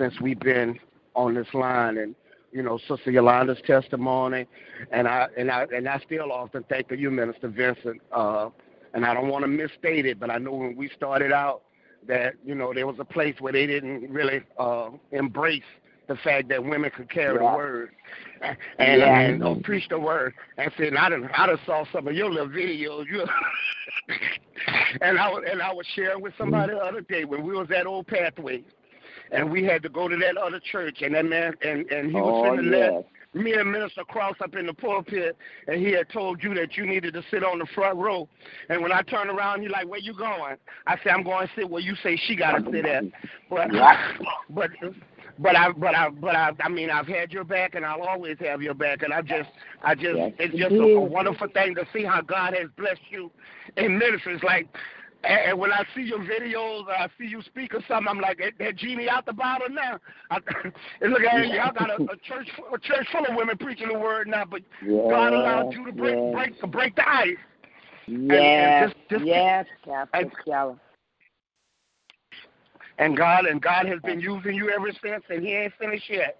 since we've been on this line, and you know, Sister Yolanda's testimony, and I, and I, and I still often think of you, Minister Vincent. Uh, and I don't want to misstate it, but I know when we started out that you know there was a place where they didn't really uh, embrace the fact that women could carry the word and Yeah. and uh, preach the word. And see, and I done, I done saw some of your little videos. You, and I was, and I was sharing with somebody the other day when we was at Old Pathway, and we had to go to that other church, and that man, and and he was Oh, finna yes. let me and Minister Cross up in the pulpit, and he had told you that you needed to sit on the front row. And when I turned around, you're like, "Where you going?" I said, "I'm going to sit where you say she got to sit at." But but but I but I but I I mean I've had your back and I'll always have your back and I just I just Yes, it's just a, a wonderful thing to see how God has blessed you in ministry. It's like and and when I see your videos, or I see you speak or something, I'm like, that, that genie out the bottle now. I, and look at y'all got a, a church, a church full of women preaching the word now, but God allowed you to break, yes. break, break the ice. Yes, just- just- yes, Pastor and- Keller. And God, and God has been using you ever since, and He ain't finished yet.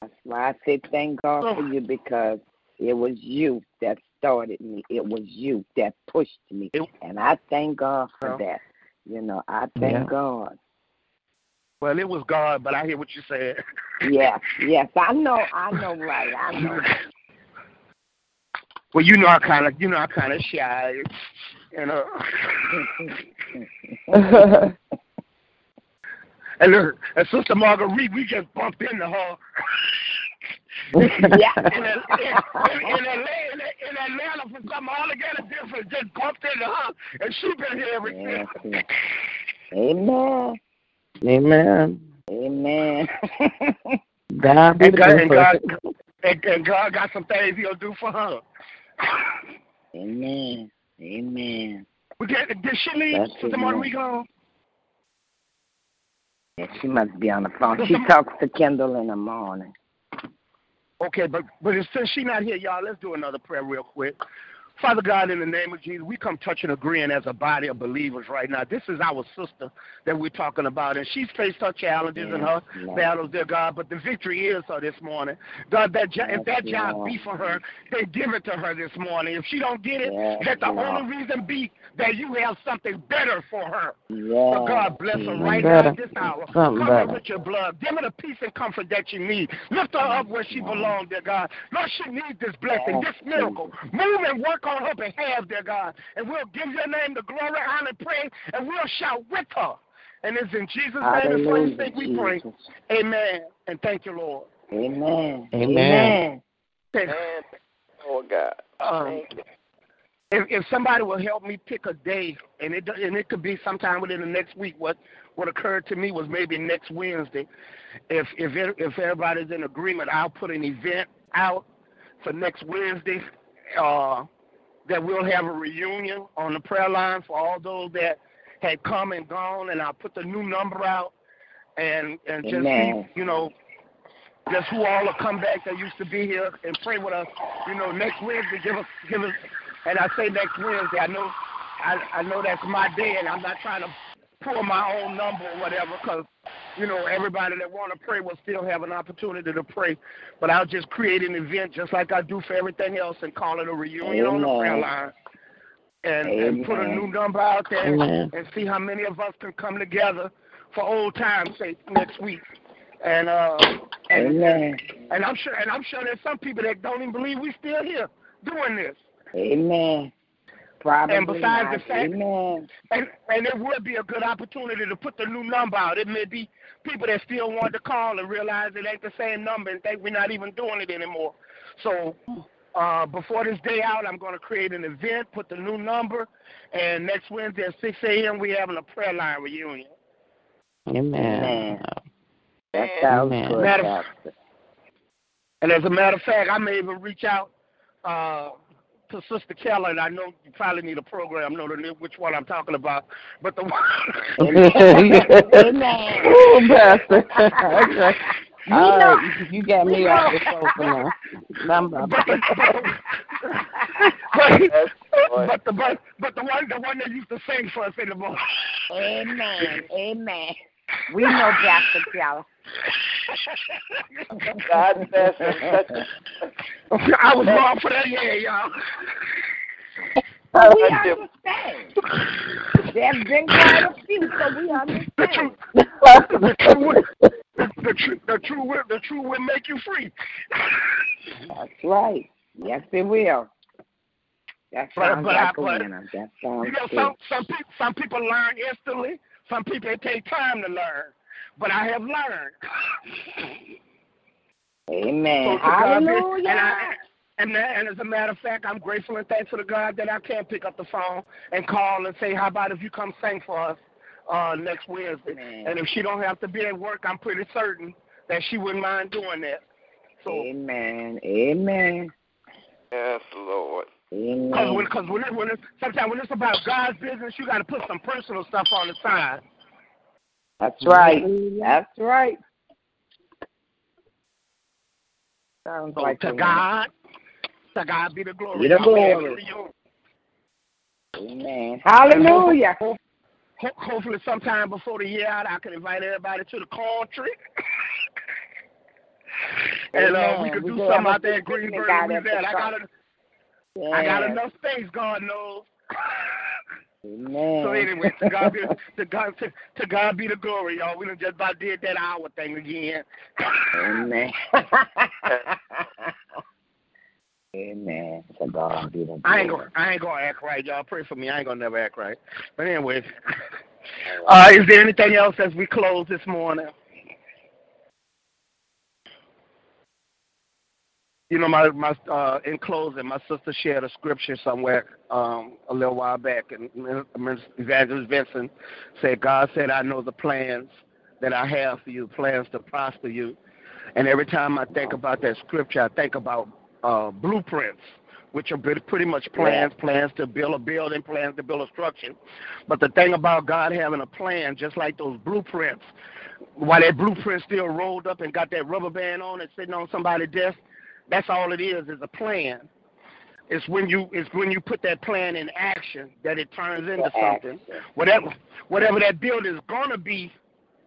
That's why I say thank God for you because it was you that started me. It was you that pushed me. And I thank God for Yeah. that. You know, I thank Yeah. God. Well, it was God, but I hear what you said. Yes, yes, I know, I know, right, I know. Well, you know, I kind of, you know, I kind of shy, you know. and look, and Sister Marguerite, we just bumped into her. yeah. In, in, in, in, Atlanta, in Atlanta, for something altogether different, just bumped into her, and she been here ever since. Amen. Amen. Amen. God be And God, and, God, and, and God got some things He'll do for her. Amen. Amen. We get, did she leave? Sister Marguerite gone? Yeah, she must be on the phone. She talks to Kendall in the morning. Okay, but but since she's not here, y'all, let's do another prayer real quick. Father God, in the name of Jesus, we come touching agreeing as a body of believers right now. This is our sister that we're talking about, and she's faced her challenges and her battles, dear God, but the victory is her this morning. God, that jo- if that job be for her, then give it to her this morning. If she don't get it, let the only reason be that you have something better for her. So God bless her right now Better. at this hour. Something Cover better. with your blood. Give her the peace and comfort that you need. Lift her up where she belongs, dear God. Lord, she needs this blessing, this miracle. Move and work on her behalf, dear God. And we'll give your name the glory, honor, and praise, and we'll shout with her. And it's in Jesus' name and Hallelujah, praise we pray. Amen. And thank you, Lord. Amen. Amen. Thank- And oh God. Um, Thank you. if, if somebody will help me pick a day, and it and it could be sometime within the next week. What what occurred to me was maybe next Wednesday. If if it, if everybody's in agreement, I'll put an event out for next Wednesday. Uh, that we'll have a reunion on the prayer line for all those that had come and gone, and I'll put the new number out, and and just Amen. see, you know just who all will come back that used to be here and pray with us. You know, next Wednesday, give us, give us, and I say next Wednesday. I know, I, I know that's my day, and I'm not trying to pull my own number or whatever, because you know everybody that want to pray will still have an opportunity to pray. But I'll just create an event just like I do for everything else and call it a reunion on the prayer line. And, and put a new number out there Amen. and see how many of us can come together for old times' sake next week. And uh, and, Amen. and I'm sure, and I'm sure there's some people that don't even believe we're still here doing this. Amen. Probably And besides not. the fact- Amen. And and it would be a good opportunity to put the new number out. It may be people that still want to call and realize it ain't the same number and think we're not even doing it anymore. So uh, before this day out, I'm going to create an event, put the new number, and next Wednesday at 6 a.m. we're having a prayer line reunion. Amen. That sounds Amen. good, Matter- And as a matter of fact, I may even reach out uh, to Sister Keller, and I know you probably need a program, know which one I'm talking about. But the one. Amen. Ooh, Pastor. okay. We All know- you got me off the sofa now. I'm but, but, but the but, but the one the one that used to sing for us in the morning. Amen. Amen. We know Pastor Keller. God bless her. I was wrong for that, yeah, y'all. But we understand. There's been quite a few, so we The understand. the true, will- the, the, true, the true, will, the true will make you free. That's right. Yes, it will. That But- sounds but I- like a but- winner. That sounds You know, good. some some people some people learn instantly. Some people it take time to learn. But I have learned. Amen. So to God be- Hallelujah. And, I, and, and as a matter of fact, I'm grateful and thankful to God that I can pick up the phone and call and say, "How about if you come sing for us uh, next Wednesday?" Amen. And if she don't have to be at work, I'm pretty certain that she wouldn't mind doing that. So, Amen. Amen. Yes, Lord. Because when, Amen. cause when, it, when it, sometimes when it's about God's business, you got to put some personal stuff on the side. That's right. That's right. Sounds So like to a. God, to God be the glory. Be the Y'all may have glory. Amen. Hallelujah. Ho- ho- hopefully, sometime before the year out, I can invite everybody to the country. and uh, we could We do something out there in out at. I got, country. A, I got enough space, God knows. Amen. so anyway, to God be to God to, to God be the glory, y'all. We done just about did that hour thing again. Amen. Amen. To God be the glory. I ain't gonna I ain't gonna act right, y'all. Pray for me. I ain't gonna never act right. But anyway, uh, is there anything else as we close this morning? You know, my my uh, in closing, my sister shared a scripture somewhere um, a little while back, and Evangelist Vincent said, "God said, I know the plans that I have for you, plans to prosper you." And every time I think about that scripture, I think about uh, blueprints, which are pretty much plans, plans to build a building, plans to build a structure. But the thing about God having a plan, just like those blueprints, while that blueprint still rolled up and got that rubber band on it sitting on somebody's desk, that's all it is, is a plan. It's when you it's when you put that plan in action that it turns into something. Whatever whatever that building is gonna be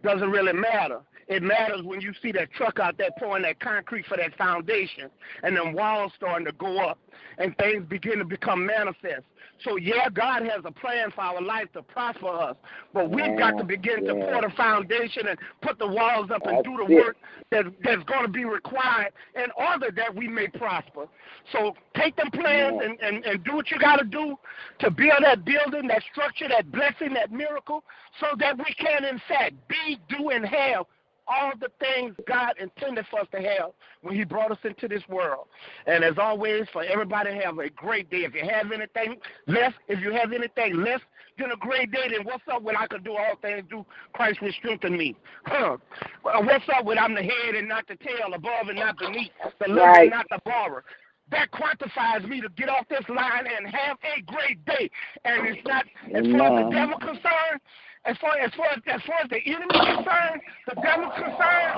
doesn't really matter. It matters when you see that truck out there pouring that concrete for that foundation and then walls starting to go up and things begin to become manifest. So yeah, God has a plan for our life to prosper us, but we've got to begin to pour the foundation and put the walls up and do the work that that's going to be required in order that we may prosper. So take them plans and, and, and do what you got to do to build that building, that structure, that blessing, that miracle, so that we can in fact be, do, and have all the things God intended for us to have when He brought us into this world. And as always, for everybody, have a great day. If you have anything less, if you have anything less than a great day, then what's up with I can do all things through Christ will strengthen me? Huh. What's up with I'm the head and not the tail, above and not beneath, the lender Right. and not the borrower? That quantifies me to get off this line and have a great day. And it's not as far as the devil concerned, as far as far as, as far as the enemy is concerned, the devil's concerned,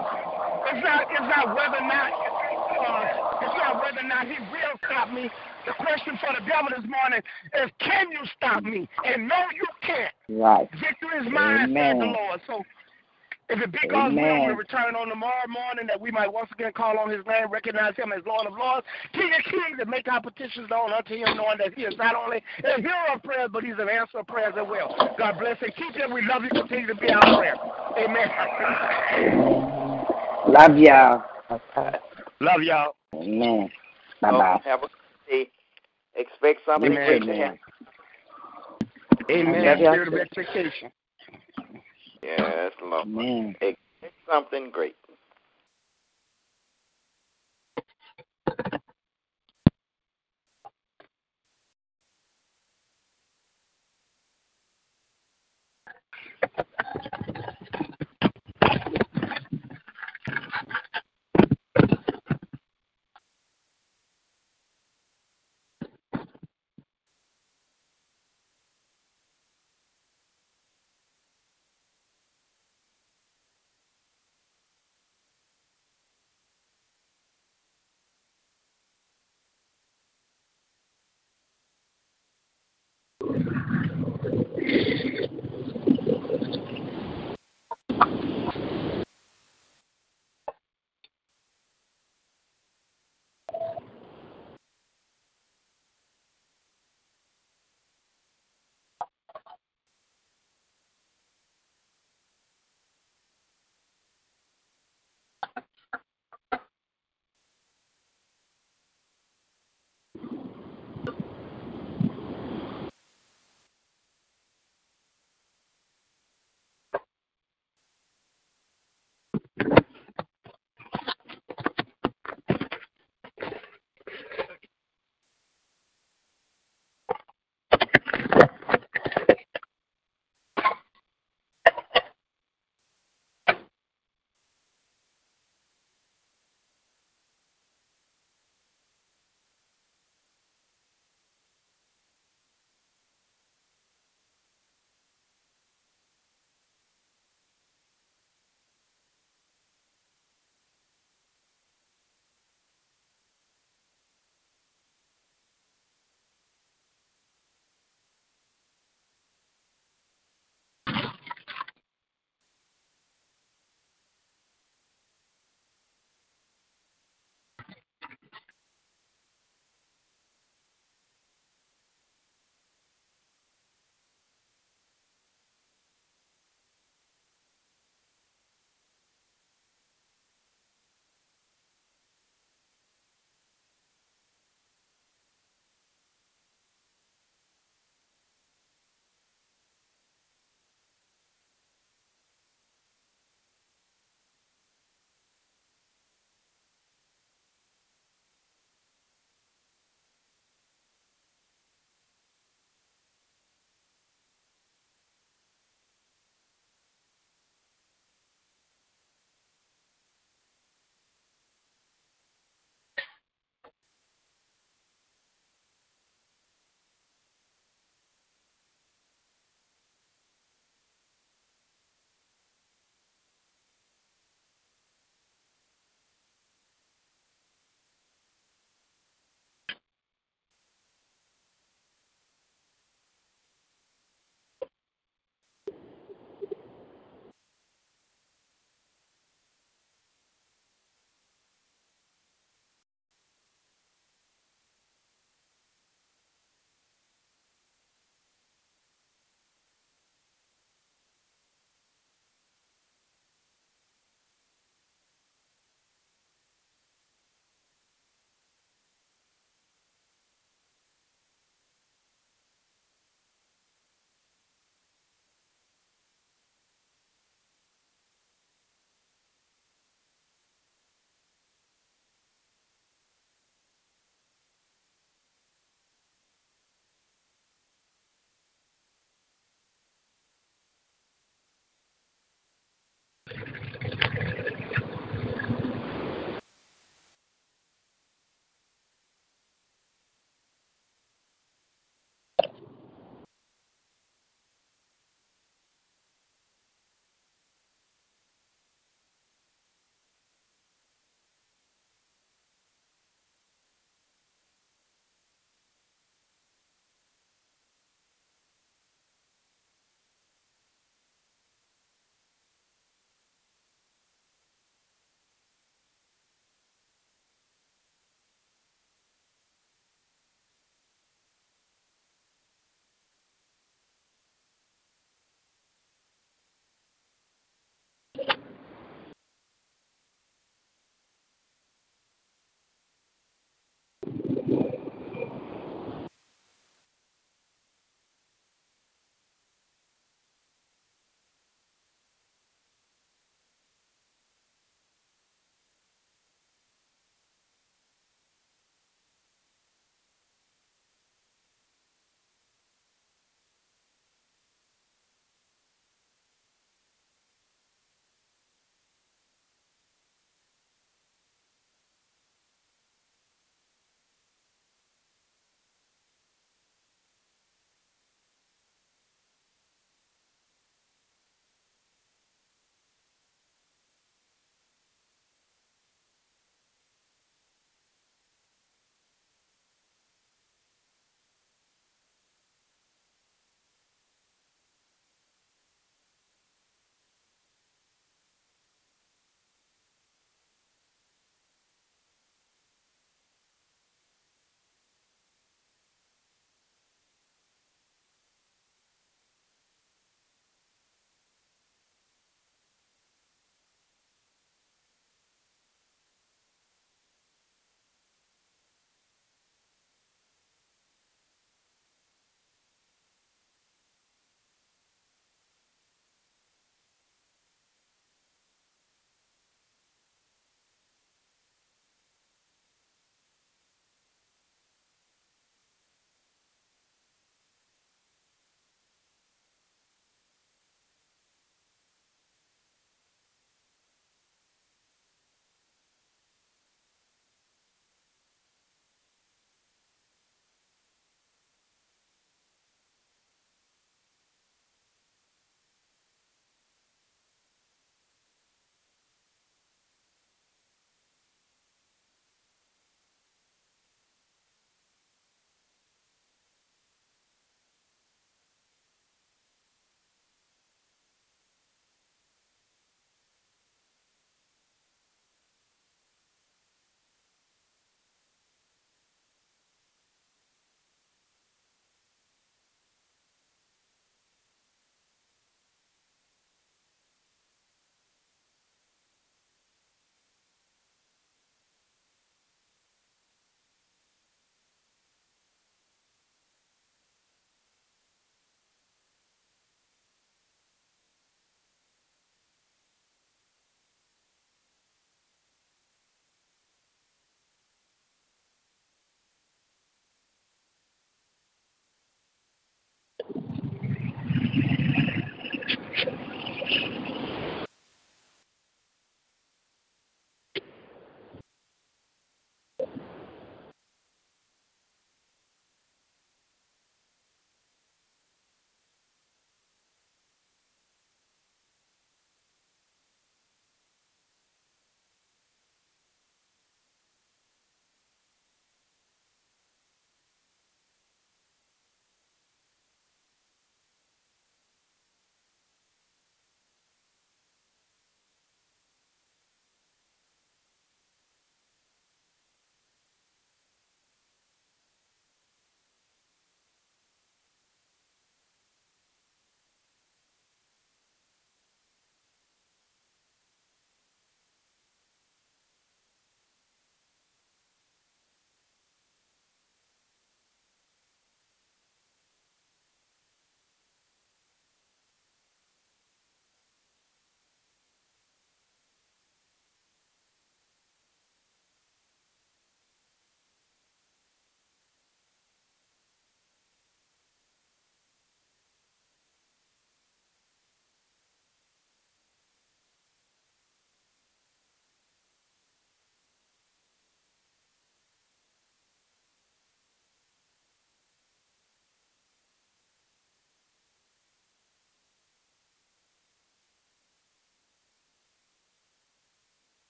it's not it's not whether or not uh, it's not whether or not he will stop me. The question for the devil this morning is can you stop me? And no you can't. Right. Victory is mine, said the Lord. So if it be God's will, we'll return on tomorrow morning that we might once again call on his name, recognize him as Lord of Lords, King of Kings, and make our petitions known unto him, knowing that he is not only a hearer of prayers, but he's an answer of prayers as well. God bless and keep him. We love you. Continue to be our prayer. Amen. Love y'all. love y'all. Amen. Bye bye. Have a good day. Expect something Amen. great to happen. Amen. Love y'all Spirit of expectation. Yes, Lord. Amen. Something great.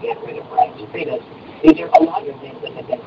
Get rid of right traitors. These are a lot of things that, have been.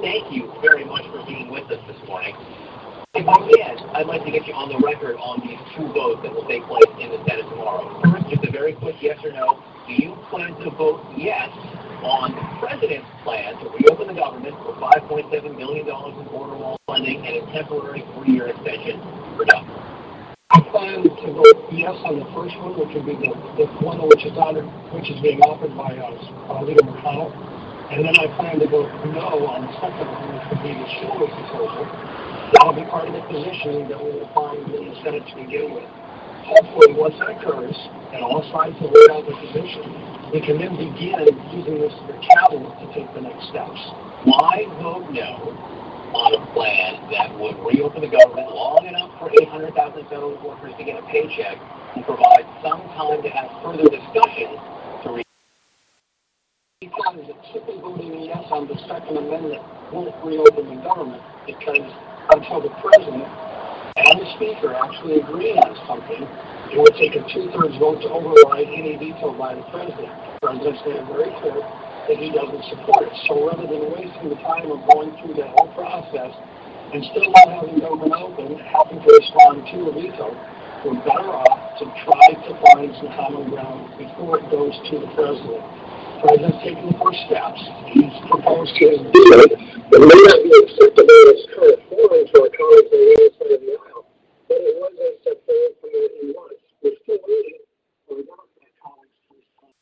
thank you very much for being with us this morning. If I can, I'd like to get you on the record on these two votes that will take place in the Senate tomorrow. First, just a very quick yes or no. Do you plan to vote yes on the president's plan to reopen the government for $5.7 million in border wall funding and a temporary three-year extension for DACA? I plan to vote yes on the first one, which would be the, the one which is, which is being offered by uh, Leader McConnell. And then I plan to vote no on one, which would be the Schumer proposal. That'll be part of the positioning that we will find in the Senate to begin with. Hopefully, once that occurs, and all sides have laid out their position, we can then begin using this as a catalyst to take the next steps. Why vote no on a plan that would reopen the government long enough for 800,000 federal workers to get a paycheck and provide some time to have further discussion Because simply voting yes on the Second Amendment won't reopen the government because until the President and the Speaker actually agree on something, it would take a two-thirds vote to override any veto by the President. The President's made it very clear that he doesn't support it. So rather than wasting the time of going through that whole process and still not having government open, having to respond to a veto, we're better off to try to find some common ground before it goes to the president. The president's taking the first steps. He's proposed his bill that may not be acceptable in its current form to our colleagues on the other side of the aisle, but it was a step forward from where he was. We're still waiting for the Democrat colleagues to respond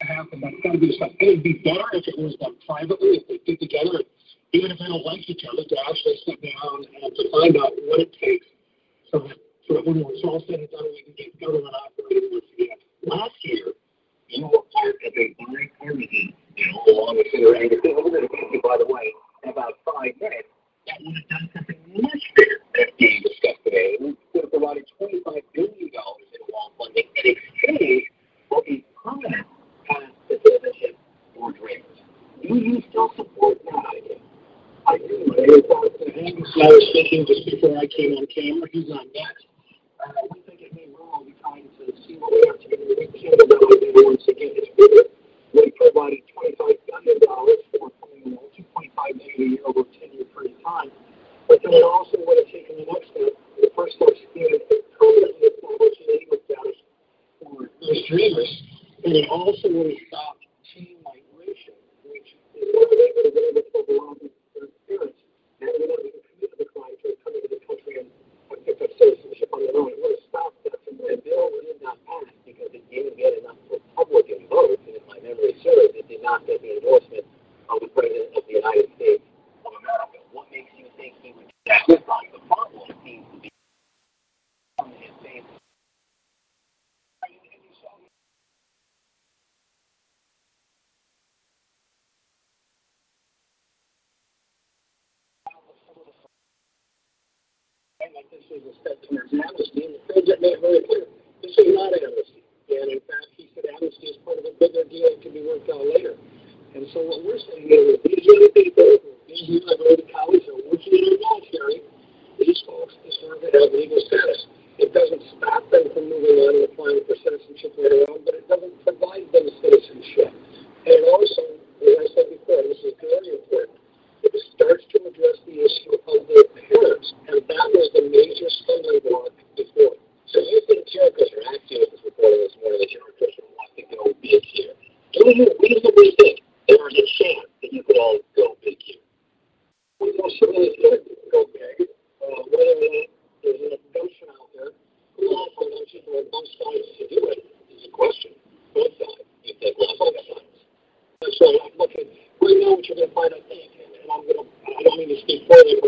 happen. That's got to be stuff. It would be better if it was done privately, if they get together, even if they don't like each other, to actually sit down and to find out what it takes so that, so that when it's all said and done, we can get government operating once again. Last year, you were part of a bipartisan bill along with Senator Angus. We're going to get you, by the way, in about five minutes. That would have done something much bigger that's being discussed today. We could have provided $25 billion in wall funding in exchange for a permanent path to citizenship for dreamers. Do you still support that idea? I do. And I was speaking just before I came on camera. He's on next. Uh, we think it may well be time to see what we have to do to. It's bigger. We provided $25 billion for you know, 2.5 million a year over a 10-year period of time. But then it also would have taken the next step. The first step being to permanently establish an English status for those dreamers. And it also would have stopped chain migration, which is one of the ways that we're able to overwhelm their parents. And we don't even commit the crime to coming to the country and pick up citizenship on their own. Would have stopped that from the bill did not pass because it didn't get enough Republican votes. And if my memory serves, it did not get the endorsement of the President of the United States of America. What makes you think he would that this time? The problem seems to be on his face. Like this is a step towards amnesty, and the president made it very clear. This is not amnesty. And in fact, he said amnesty is part of a bigger deal that can be worked out later. And so what we're saying is these young people, these young minority colleagues are working in the military. These folks deserve to have legal status. It doesn't stop them from moving on and applying for citizenship later on, but it doesn't provide them citizenship. And also, as I said before, this is very important, it starts to address the issue of their parents, and that was the major stumbling block before. So you think Jericho's are acting as reporting this morning that Jared Kushner wants to go big here. Do you reasonably think there is a chance that you could all go big here? We most certainly could go big. Uh, whether or not there's enough gumption out there, who also knows people on both sides to do it is a question. Both sides. You think, well, both sides. So I'm looking, right now what you're going to find, think, I'm going to, I don't mean to speak them,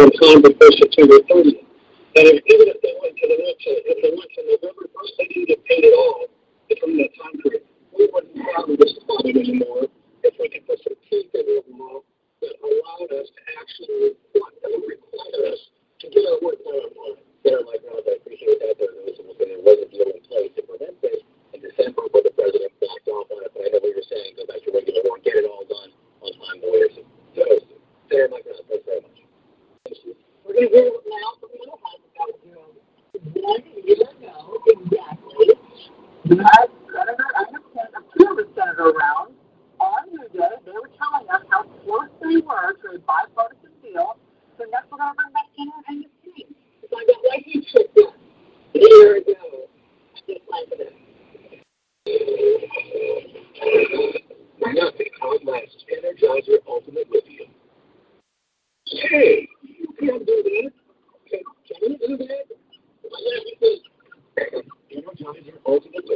on time before September 30th. And if, even if they went to the next, if they went to November 1st, they didn't get paid at all between that time period. We wouldn't have this problem anymore if we could put some teeth in the law that allowed us to actually, that would require us to get our work done on time. There, Mike Rounds, I appreciate that. There was, there was a deal in place to prevent this in December, but the president backed off on it. But I know what you're saying. Go back to regular law and get it all done on time, lawyers. So, there, Mike Rounds, thanks very much. We're going to hear now from Little House about one year ago exactly. You had Senator Angus King, a previous senator around on New Day. They were telling us how close they were to a bipartisan deal. So next we're going to bring back Senator Angus King. So I got right here checked out a year ago. Just like that. Nothing outlasts Energizer Ultimate Lithium. Hey, you can't do that. Can, can you do that? Why not? Because Energizer Ultimate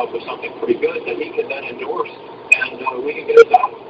come up with something pretty good that he can then endorse, and uh, we can get it done.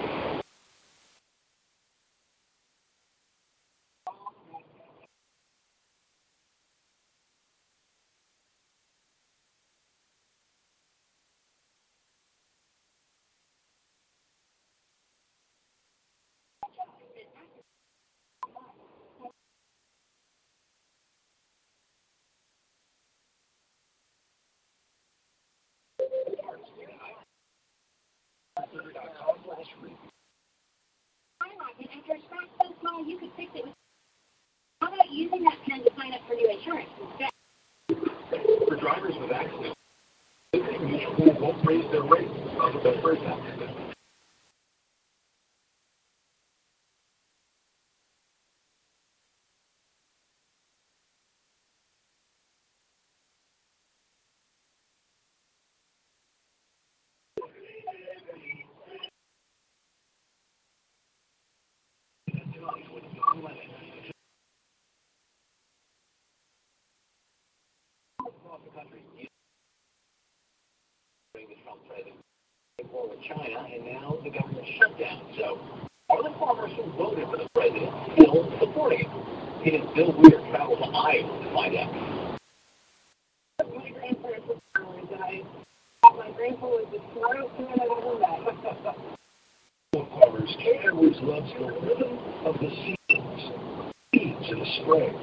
you with- How about using that pen to sign up for new insurance? For drivers with accidents, won't raise their rates uh, of their first accident. War with China, and now the government shutdown. So, are the farmers who voted for the president still supporting him? Even Bill Weir traveled to Iowa to find out. My grandparents were farmers, and I my the. Farmers, Kate Edwards the rhythm of the seasons. Seeds in the spring,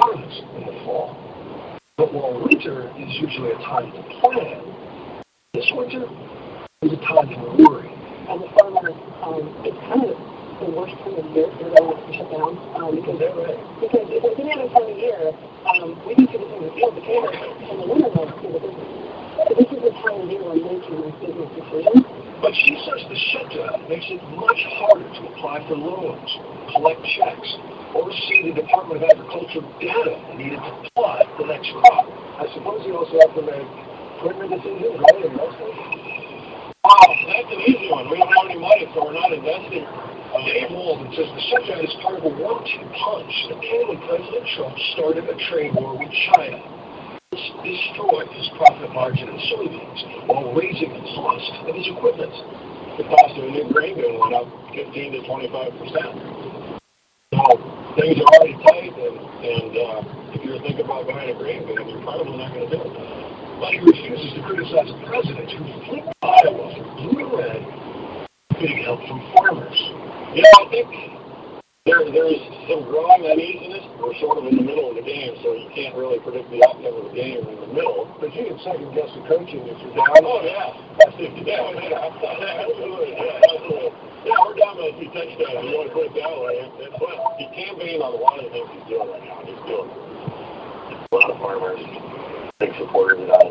harvest in the fall. But while winter is usually a time to plan, this winter is a time to worry. As a farmer, um, it's kind of the worst time of year for them to shut down um, because because if it's any other time of year, um, we do things in the field potatoes in the winter months for the business. But this is the time of year when making these business decisions. But she says the shutdown makes it much harder to apply for loans, collect checks, or see the Department of Agriculture data needed to plot the next crop. I suppose you also have to make Oh, that's an easy one. We don't have any money, so we're not investing. Dave Walden says the shutdown is part one-two punch that came President Trump started a trade war with China. This destroyed his profit margin in soybeans while raising the cost of his equipment. The cost of a new grain bin went up 15 to 25 percent. So things are already tight, and, and uh, if you're thinking about buying a grain bin, you're probably not going to do it. He refuses to criticize presidents who flipped Iowa from blue to red, getting help from farmers. You know, I think there, there's some growing uneasiness. We're sort of in the middle of the game, so you can't really predict the outcome of the game in the middle. But you can second guess the coaching if you're down. Oh, yeah. That's it. Yeah, yeah, absolutely. Yeah, absolutely. Yeah, we're down by a few touchdowns. You want to put it that way. But he campaigned on a lot of the things he's doing right now. He's doing a lot of farmers, big supporters of.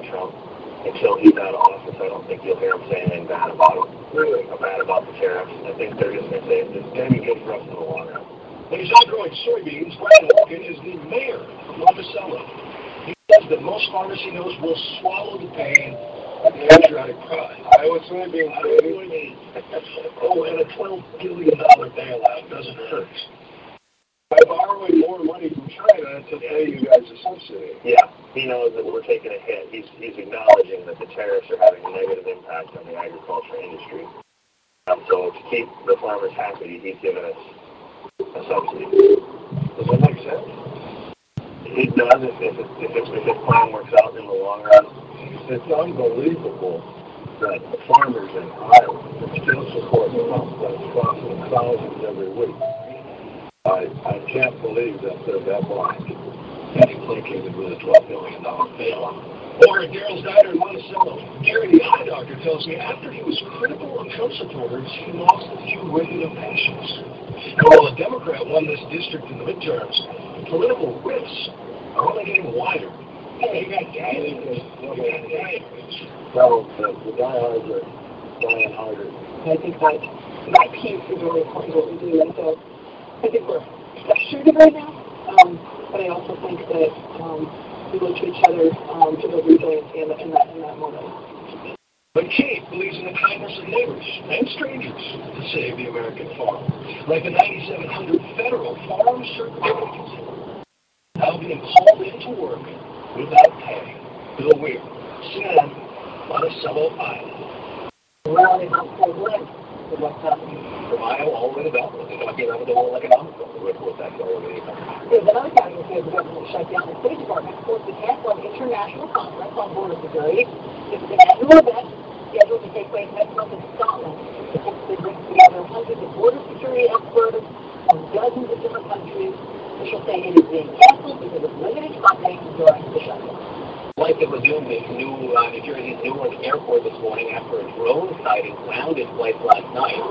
Until he's out of office, I don't think you'll hear him say anything bad about him. Really? Or bad about the tariffs. I think they're just going to say it's going to be good for us in the long run. When he's not growing soybeans, Brad Hogan is the mayor of Monticello. He says that most farmers he knows will swallow the pain of the patriotic pride. Iowa soybean baby. oh, and a $12 billion bailout doesn't hurt. Money from China to pay you guys a subsidy. Yeah, he knows that we're taking a hit. He's, he's acknowledging that the tariffs are having a negative impact on the agriculture industry. Um, so to keep the farmers happy, he's given us a subsidy. Does that make sense? It does if, if, it, if, it, if his plan works out in the long run. It's unbelievable that the farmers in Iowa still support Trump that's costing thousands every week. I, I can't believe that they're that blind. Getting placated with a $12 million bailout. Or at Daryl's Diner in Monticello, Gary the eye doctor tells me after he was critical of Trump supporters, he lost a few regular patients. And while a Democrat won this district in the midterms, political rifts are only getting wider. Hey, you got Gary. So the, the diehards are dying harder. I think that that piece is really important what we do. And so I think we're frustrated right now, um, but I also think that um, we look to each other um, to build resiliency in, the, in, that, in that moment. But Kate believes in the kindness of neighbors and strangers to save the American farm, like the 9,700 federal farm certificates now being called into work without pay. Bill Weir, CNN, Monticello, Iowa. Rally Is what's happening. From Iowa all the way to Belfast, they're talking about the World Economic Forum. We report that the There's another casualty of the government shutdown. The State Department forced to cancel an international conference on border security. It's an annual event scheduled to take place next month in Scotland. It brings together hundreds of border security experts from dozens of different countries. Officials say it is being canceled because of limited funding during the shutdown. Flight that resumed at New, uh, New Jersey's Newark Airport this morning after a drone sighting grounded flights last night.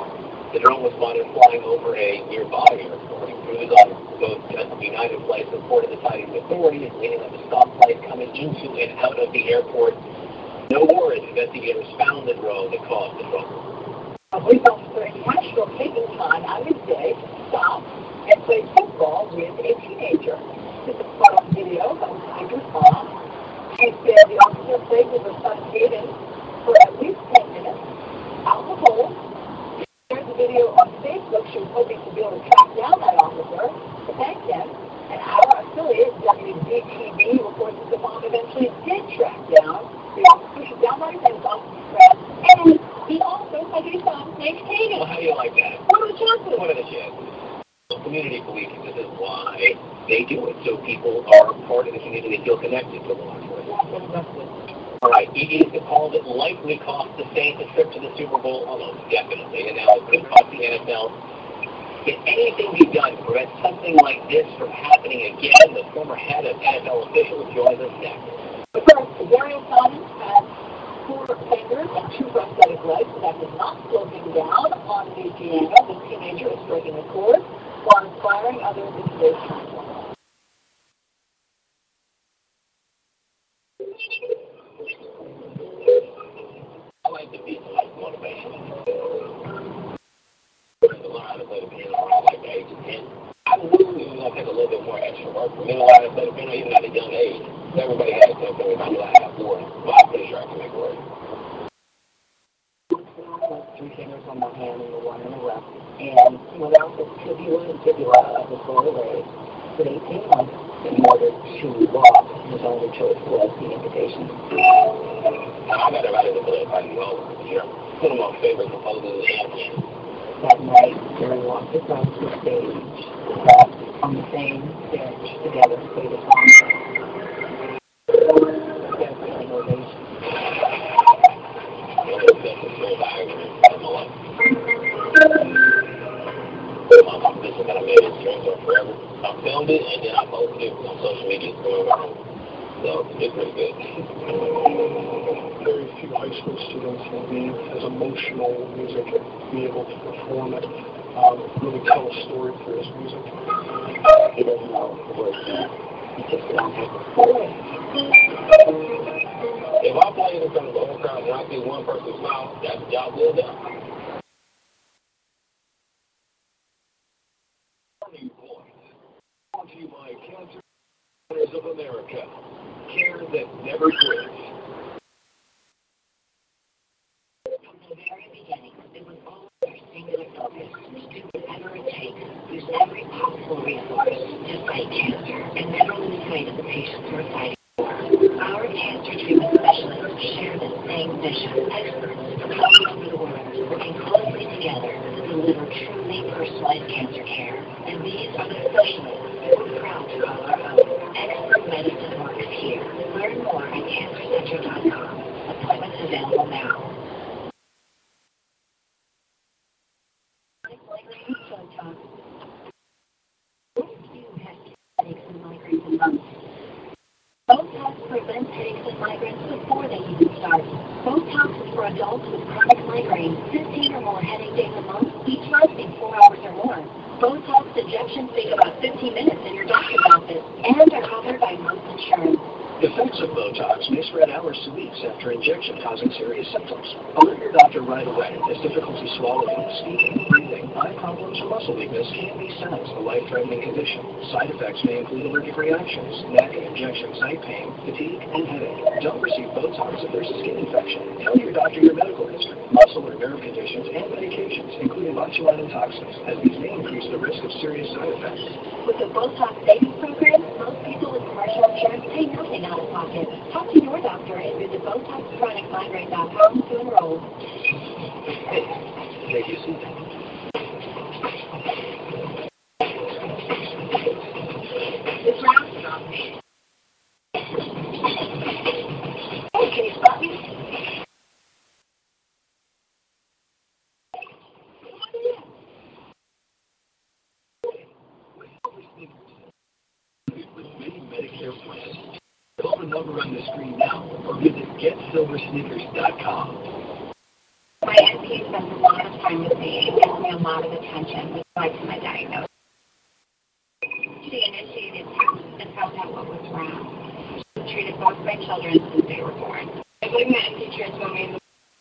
The drone was spotted flying over a nearby airport. Crews on both United flights reported the sighting to authorities, meaning that the stop flights coming into and out of the airport. No worries, investigators found the drone that caused the trouble. A police officer in Nashville taking time out of his day to stop and play football with a teenager. This is on video was behind mom. He said the officer played with her son Hayden for at least 10 minutes out the hole. Shared the video on Facebook. She was hoping to be able to track down that officer, thank him. And our affiliate, WBTV, reports that the mom eventually did track down the officer. She downloaded his officer's and he also had his son named Hayden. Well, how do you like that? What are the chances? What are the chances? Community policing, this is why they do it, so people are part of the community and feel connected to law. All right, EDs have called it likely cost the Saints a trip to the Super Bowl almost, definitely, and now it could cost the NFL. Can anything be done to prevent something like this from happening again? The former head of NFL officials joins us next. Darius Simon has four fingers and two prosthetic legs, but that does not slow down on the piano. The teenager is striking a chord while inspiring others in today's time. I like the beat, like motivation. To learn how to play the piano around like the age of 10. I it going to take a little bit more extra work for me to learn how play the piano even at a young age. Everybody has something if I knew I had four, but I'm pretty sure I can make work. Three fingers on one hand and the one in the left. And without the tibia and fibula of the lower leg, for 18 months, in order to walk, his only choice was the. Now, I got to write it play if I can. You know, of my favorite composers is That night, Jerry walked across the stage, sat on the same bench together, played a song. I'm just gonna make it streams on forever. I filmed it and then I posted it on social media going around. So it's pretty good. Very few high school students will be as emotional with music and be perform it, um, really tell a story through his music. He doesn't know the words. He just don't have the. If I play in front of the whole crowd and I see one person smile, that's a job well done. Brought to you by Cancer Centers of America. Care that never quits. From the very beginning, it was always our singular focus to do whatever it takes, use every possible resource to fight cancer and never lose sight of the patients we're fighting for. Our cancer treatment specialists share the same vision. Experts from all over the world working closely together to deliver truly personalized cancer care. And these are the specialists we're proud to call our own. Expert medicine works here. Learn more at cancercenter.com. Appointments available now. migraines before they even start. Botox is for adults with chronic migraines, 15 or more headache days a month, each lasting 4 hours or more. Botox injections take about 15 minutes in your doctor's office and are covered by most insurance. Effects of Botox may spread hours to weeks after injection, causing serious symptoms. Alert your doctor right away as difficulty swallowing, speaking, breathing, eye problems, or muscle weakness can be signs of a life-threatening condition. Side effects may include reactions, neck and injection site pain, fatigue, and headache. Don't receive Botox if there's a skin infection. Tell your doctor your medical history, muscle or nerve conditions, and medications, including botulinum toxins, as these may increase the risk of serious side effects. With the Botox savings program, most people with commercial insurance pay nothing out of pocket. Talk to your doctor and visit BotoxChronicMigraine.com to enroll. Thank you, Susan. This round is on me. Okay, button. many Medicare plans. Call the number on the screen now or visit GetSilverSneakers.com. My NP spends a lot of time with me and gives me a lot of attention besides my diagnosis. She initiated tests and found out what was wrong. She treated both my children since they were born. I believe my NP transformed me into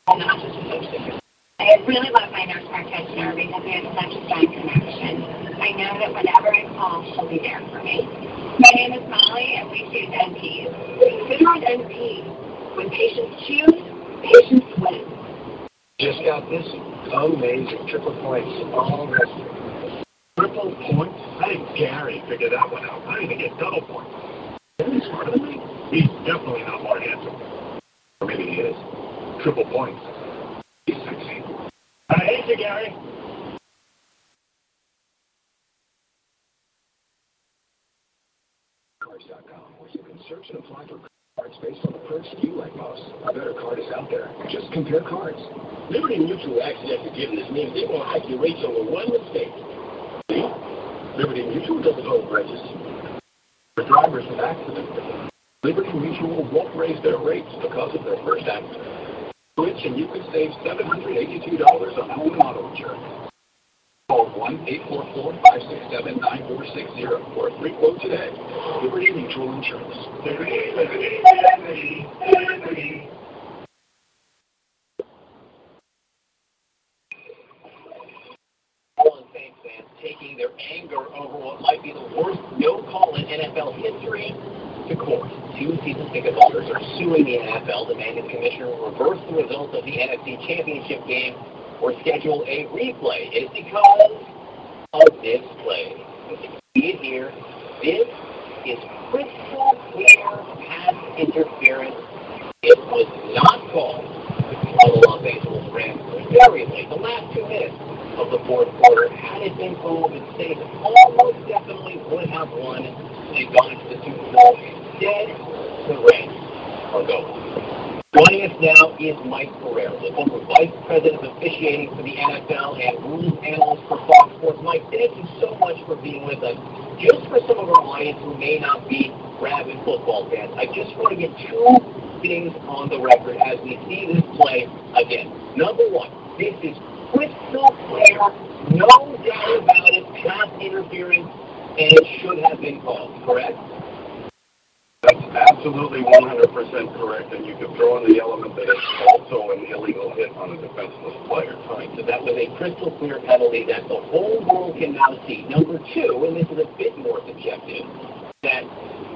an autism I really love my nurse practitioner because we have such a strong connection. I know that whenever I call, she'll be there for me. My name is Molly, and we choose NPs. Consider NP. When patients choose, patients win. Just got this amazing triple points all rested. Triple points? I think Gary figured that one out. I didn't even get double points. He's smarter than me. He's definitely not more handsome. Or maybe he is. Triple points. He's sexy. I hate you, Gary. Search and apply for cards based on the you like most. A better card is out there. Just compare cards. Liberty Mutual Accident Forgiveness means they won't hike your rates over one mistake. See? Liberty Mutual doesn't hold. For drivers with accidents, Liberty Mutual won't raise their rates because of their first accident. Switch and you could save $782 on home auto insurance. Call 1-844-567-9460 for a free quote today. Liberty Mutual Insurance. Liberty, liberty, liberty, liberty. Taking their anger over what might be the worst no call in NFL history to court. Two season ticket are suing the NFL, demanding the commissioner reverse the results of the NFC Championship game or schedule a replay. Is because of this play. You can see it here, this is crystal clear pass interference. It was not called the Los Angeles Rams very late, the last two minutes of the fourth quarter. Had it been called, the Saints almost definitely would have won and gone to the Super Bowl. Instead, the Rams are. Joining us now is Mike Pereira, the former Vice President of Officiating for the NFL and Rules Analyst for Fox Sports. Mike, thank you so much for being with us. Just for some of our audience who may not be rabid football fans, I just want to get two things on the record as we see this play again. Number one, this is crystal clear, no doubt about it, pass interference, and it should have been called, correct? That's absolutely 100% correct, and you could throw in the element that it's also an illegal hit on a defenseless player. Right, so that was a crystal clear penalty that the whole world can now see. Number two, and this is a bit more subjective, that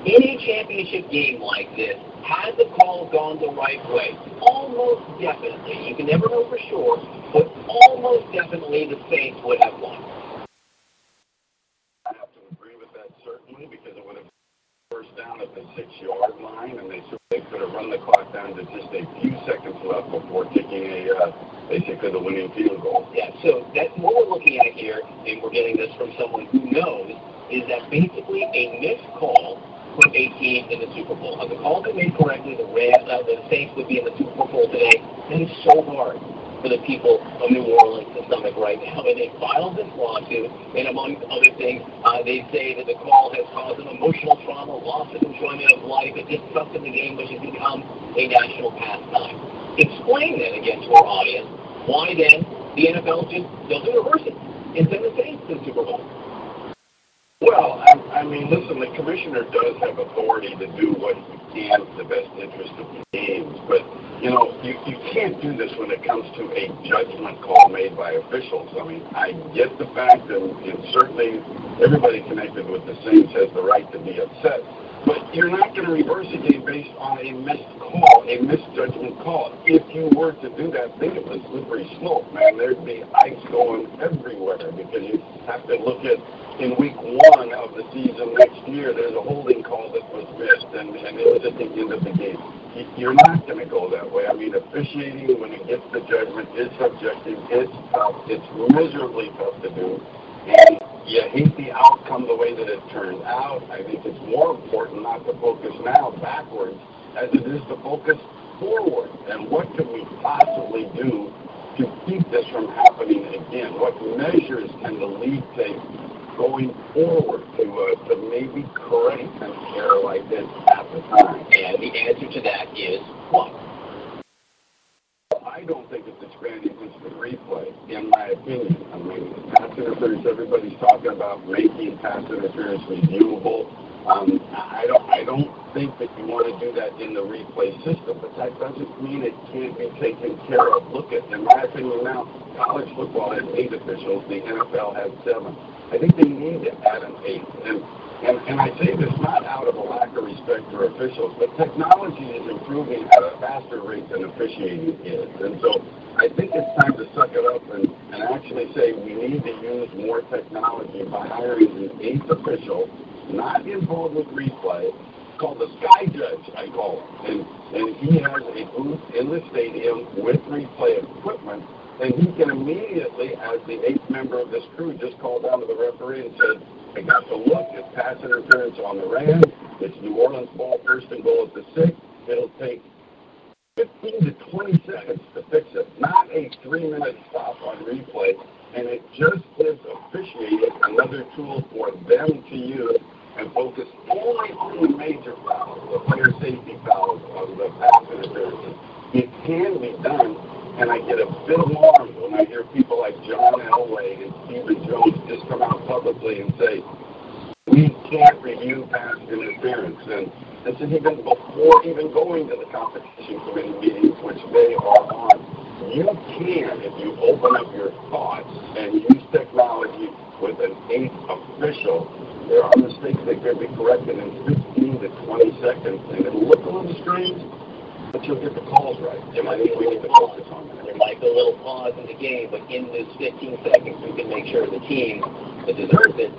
in a championship game like this, had the call gone the right way, almost definitely, you can never know for sure, but almost definitely the Saints would have won. I have to agree with that certainly because it would have first down at the six-yard line, and they they could have run the clock down to just a few seconds left before kicking a uh, basically the winning field goal. Yeah, so that's what we're looking at here, and we're getting this from someone who knows, is that basically a missed call put a team in the Super Bowl. Had the call been made correctly, the Rams, uh, the Saints would be in the Super Bowl today. That is so hard. For the people of New Orleans to stomach right now. And they filed this lawsuit, and among other things, uh, they say that the call has caused them emotional trauma, loss of enjoyment of life, it disrupted the game, which has become a national pastime. Explain then again to our audience why then the NFL just doesn't reverse it and send the Saints to the Super Bowl. Well, I, I mean, listen, the commissioner does have authority to do what he can in the best interest of the games, but you know, you, you can't do this when it comes to a judgment call made by officials. I mean, I get the fact, and, and certainly everybody connected with the Saints has the right to be upset, but you're not going to reverse a game based on a missed call, a misjudgment call. If you were to do that, think of the slippery slope, man. There'd be ice going everywhere because you have to look at in week one of the season next year, there's a holding call that was missed, and, and it was at the end of the game. You're not going to go that way. I mean, officiating when it gets the judgment is subjective. It's tough. It's miserably tough to do. And you hate the outcome the way that it turned out. I think it's more important not to focus now backwards as it is to focus forward. And what can we possibly do to keep this from happening again? What measures can the league take going forward to uh, to maybe correct an error like this at the time? And the answer to that is what? I don't think it's expanding instant replay, in my opinion. I mean, pass interference, everybody's talking about making pass interference reviewable. Um, I don't, I don't think that you want to do that in the replay system, but that doesn't mean it can't be taken care of. Look at, in my opinion now, college football has eight officials, the NFL has seven. I think they need to add an eighth. And, and, and I say this not out of a lack of respect for officials, but technology is improving at a faster rate than officiating is. And so I think it's time to suck it up and, and actually say we need to use more technology by hiring an eighth official, not involved with replay, called the Sky Judge, I call him. And, and he has a booth in the stadium with replay equipment and he can immediately, as the eighth member of this crew, just call down to the referee and said, I got to look, it's pass interference on the Rams, it's New Orleans ball, first and goal at the six. It'll take 15 to 20 seconds to fix it, not a three-minute stop on replay, and it just gives officiating another tool for them to use and focus only on the major fouls, the player safety fouls of the pass interference. It can be done and I get a bit alarmed when I hear people like John Elway and Stephen Jones just come out publicly and say, we can't review pass interference. And this is even before even going to the competition committee meetings, which they are on. You can, if you open up your thoughts and use technology with an eighth official, there are mistakes that can be corrected in 15 to 20 seconds, and it'll look a little strange, but you'll get the calls right. There might be a little that. There might be a little pause in the game, but in this 15 seconds, we can make sure the team that deserves it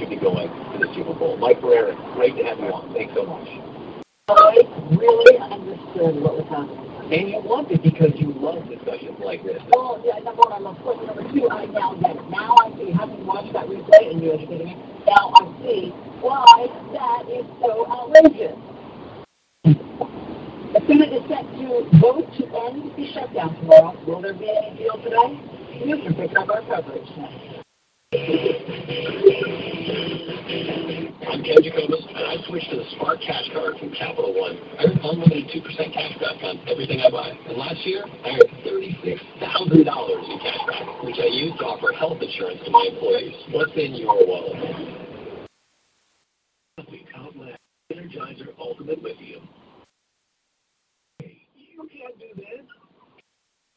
should be going to the Super Bowl. Mike Pereira, great to have you on. Thanks so much. I really understood what was happening. And you loved it because you love discussions like this. Well, yeah, number one, I love football. Number two, I now get it. Now I see, having watched that replay and you educated me, now I see why that is so outrageous. The Senate is set to vote to end the shutdown tomorrow. Will there be any deal today? You can pick up our coverage. now. I'm Ken Jacobus, and I switched to the Spark Cash Card from Capital One. I earned unlimited 2% cash back on everything I buy. And last year, I earned $36,000 in cash back, which I used to offer health insurance to my employees. What's in your wallet? Energizer Ultimate Lithium. You can't do that. You do that. I guess you could.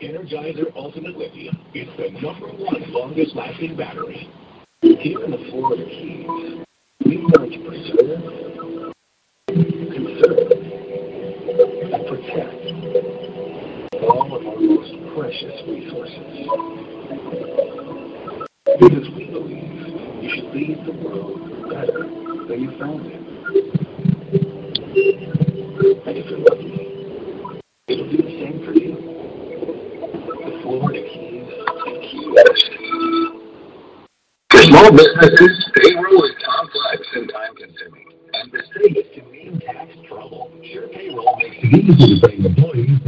Energizer Ultimate Lithium is the number one longest lasting battery. Here in the Florida Keys, we learn to preserve, conserve, and protect all of our most precious resources. Because we believe you should leave the world better than you found it. And if it'll the same for you. The Keys Key. For small businesses, payroll is complex and time consuming. And the state is in tax trouble. SurePayroll makes it easy to bring employees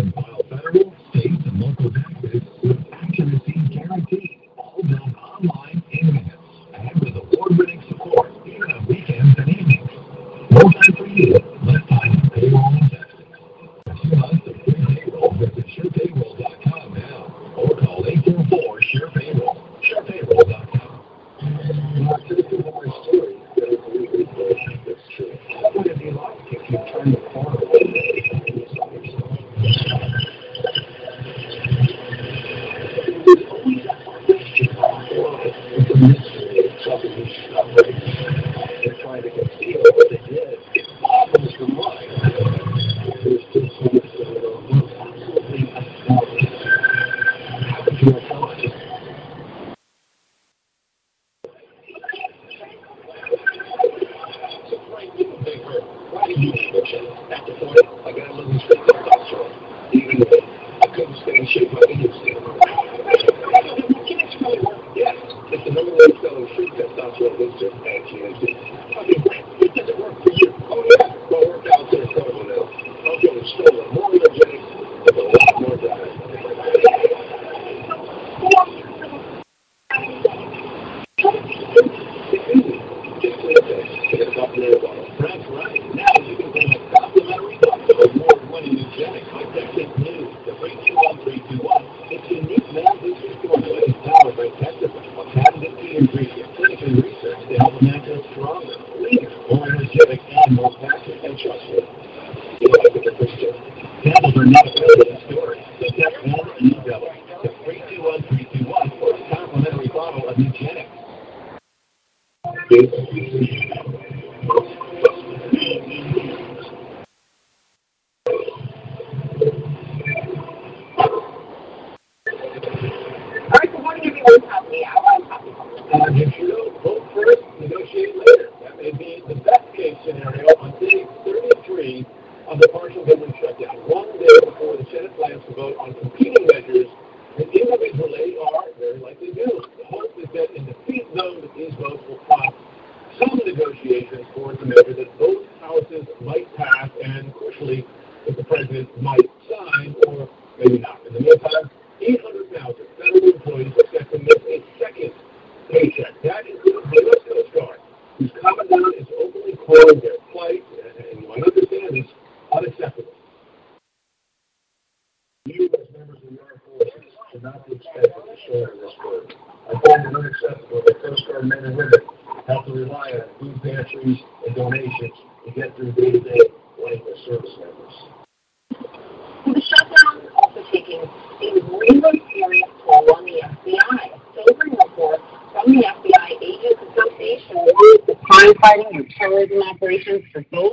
fighting and terrorism operations for both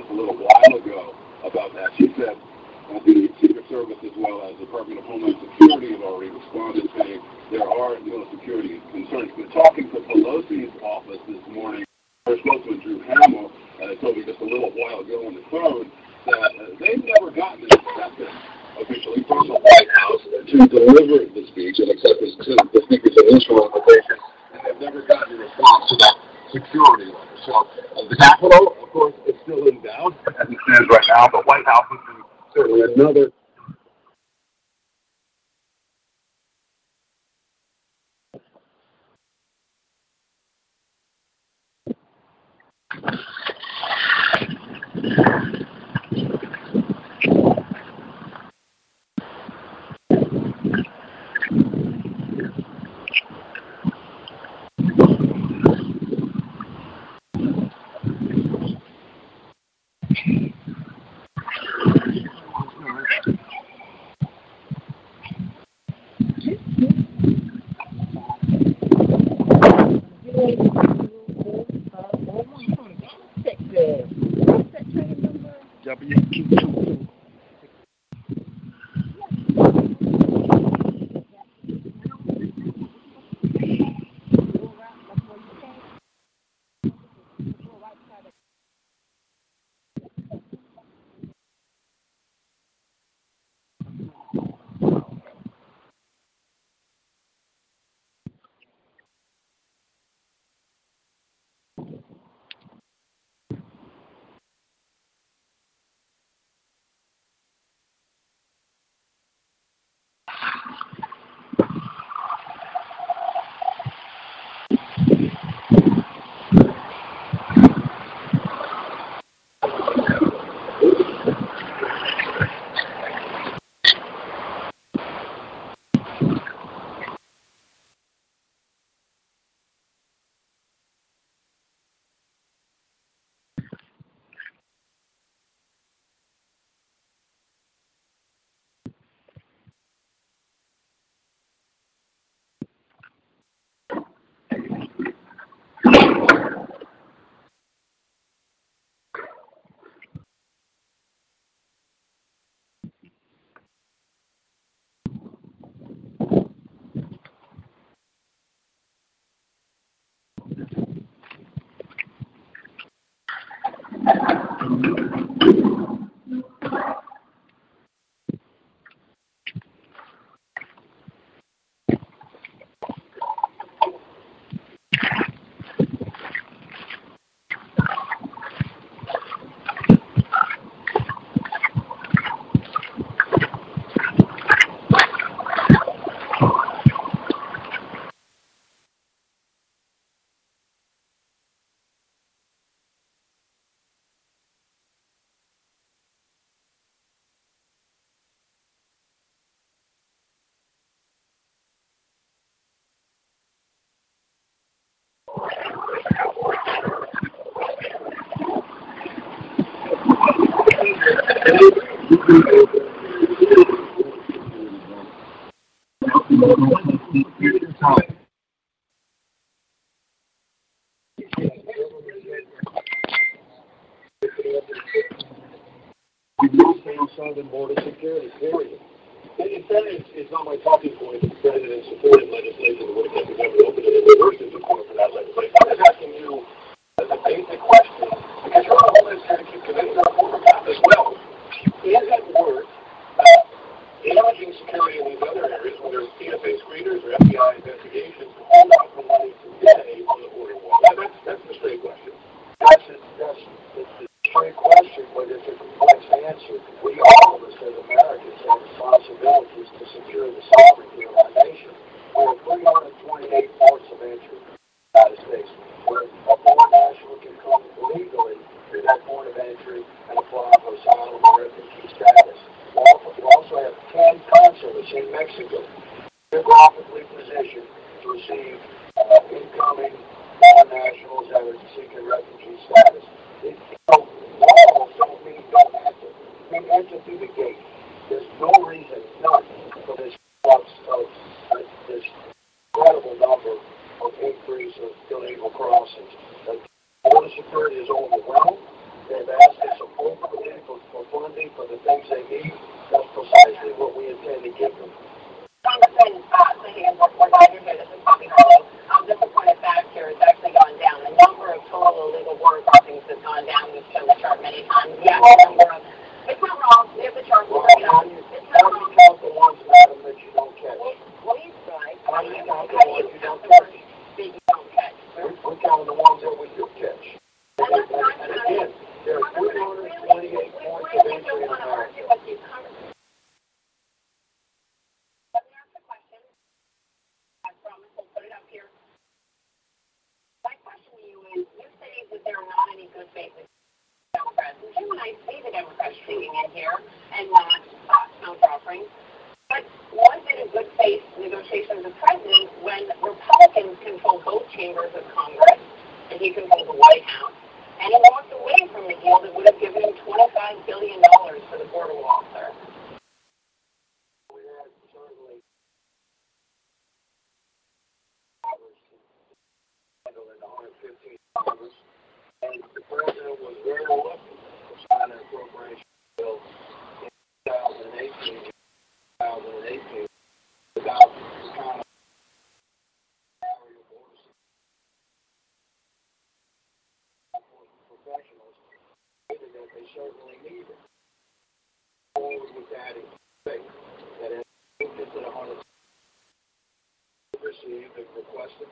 a little while ago about that. She said uh, the Secret Service as well as the Department of Homeland Security have already responded saying there are no security concerns. But talking to Pelosi's office this morning, her spokesman Drew Hammill uh, told me just a little while ago on the phone that uh, they've never gotten an acceptance officially from the White House to deliver the speech and acceptance to the speaker's initial invitation, and they've never gotten a response to that security letter. So uh, the Capitol, of course, is still in doubt as it stands right now. The White House is certainly another WQ2. We All of us as Americans have responsibilities to secure the sovereignty of our nation. We have 328 ports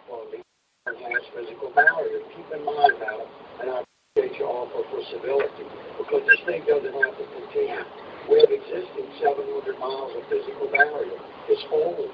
quality and has physical barrier. Keep in mind, now, and I appreciate your offer for, for civility, because this thing doesn't have to continue. We have existing 700 miles of physical barrier. It's old.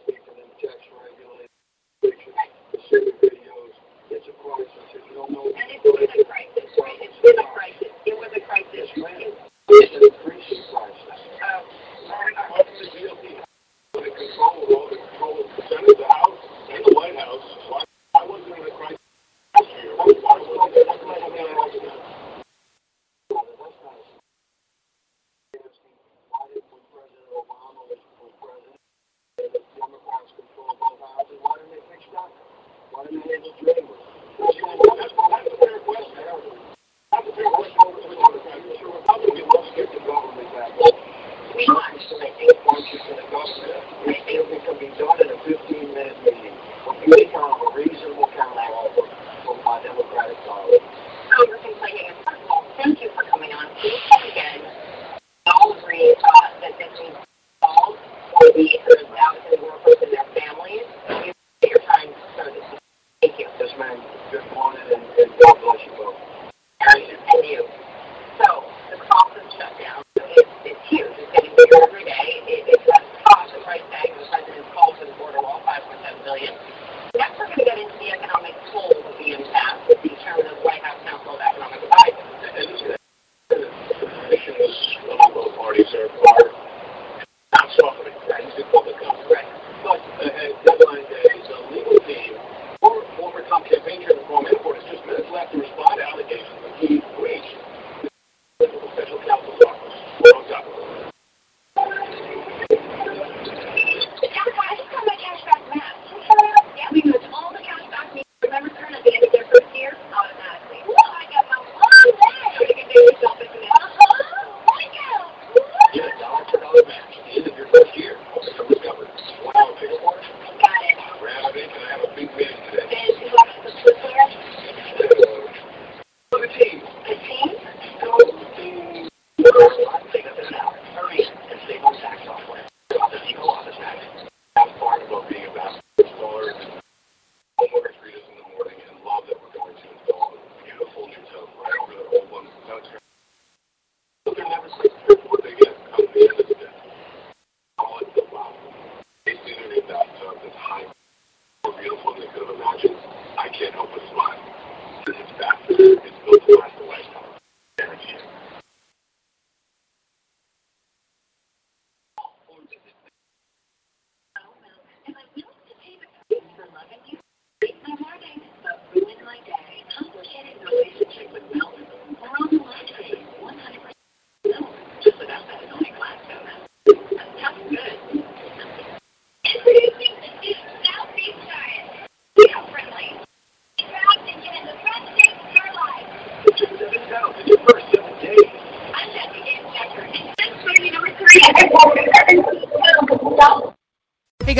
speak to them, tax regulate, videos. It's a crisis. If you don't know, And it's been a crisis. It's been a crisis. It was a crisis. Yes, ma'am. It's an increasing crisis.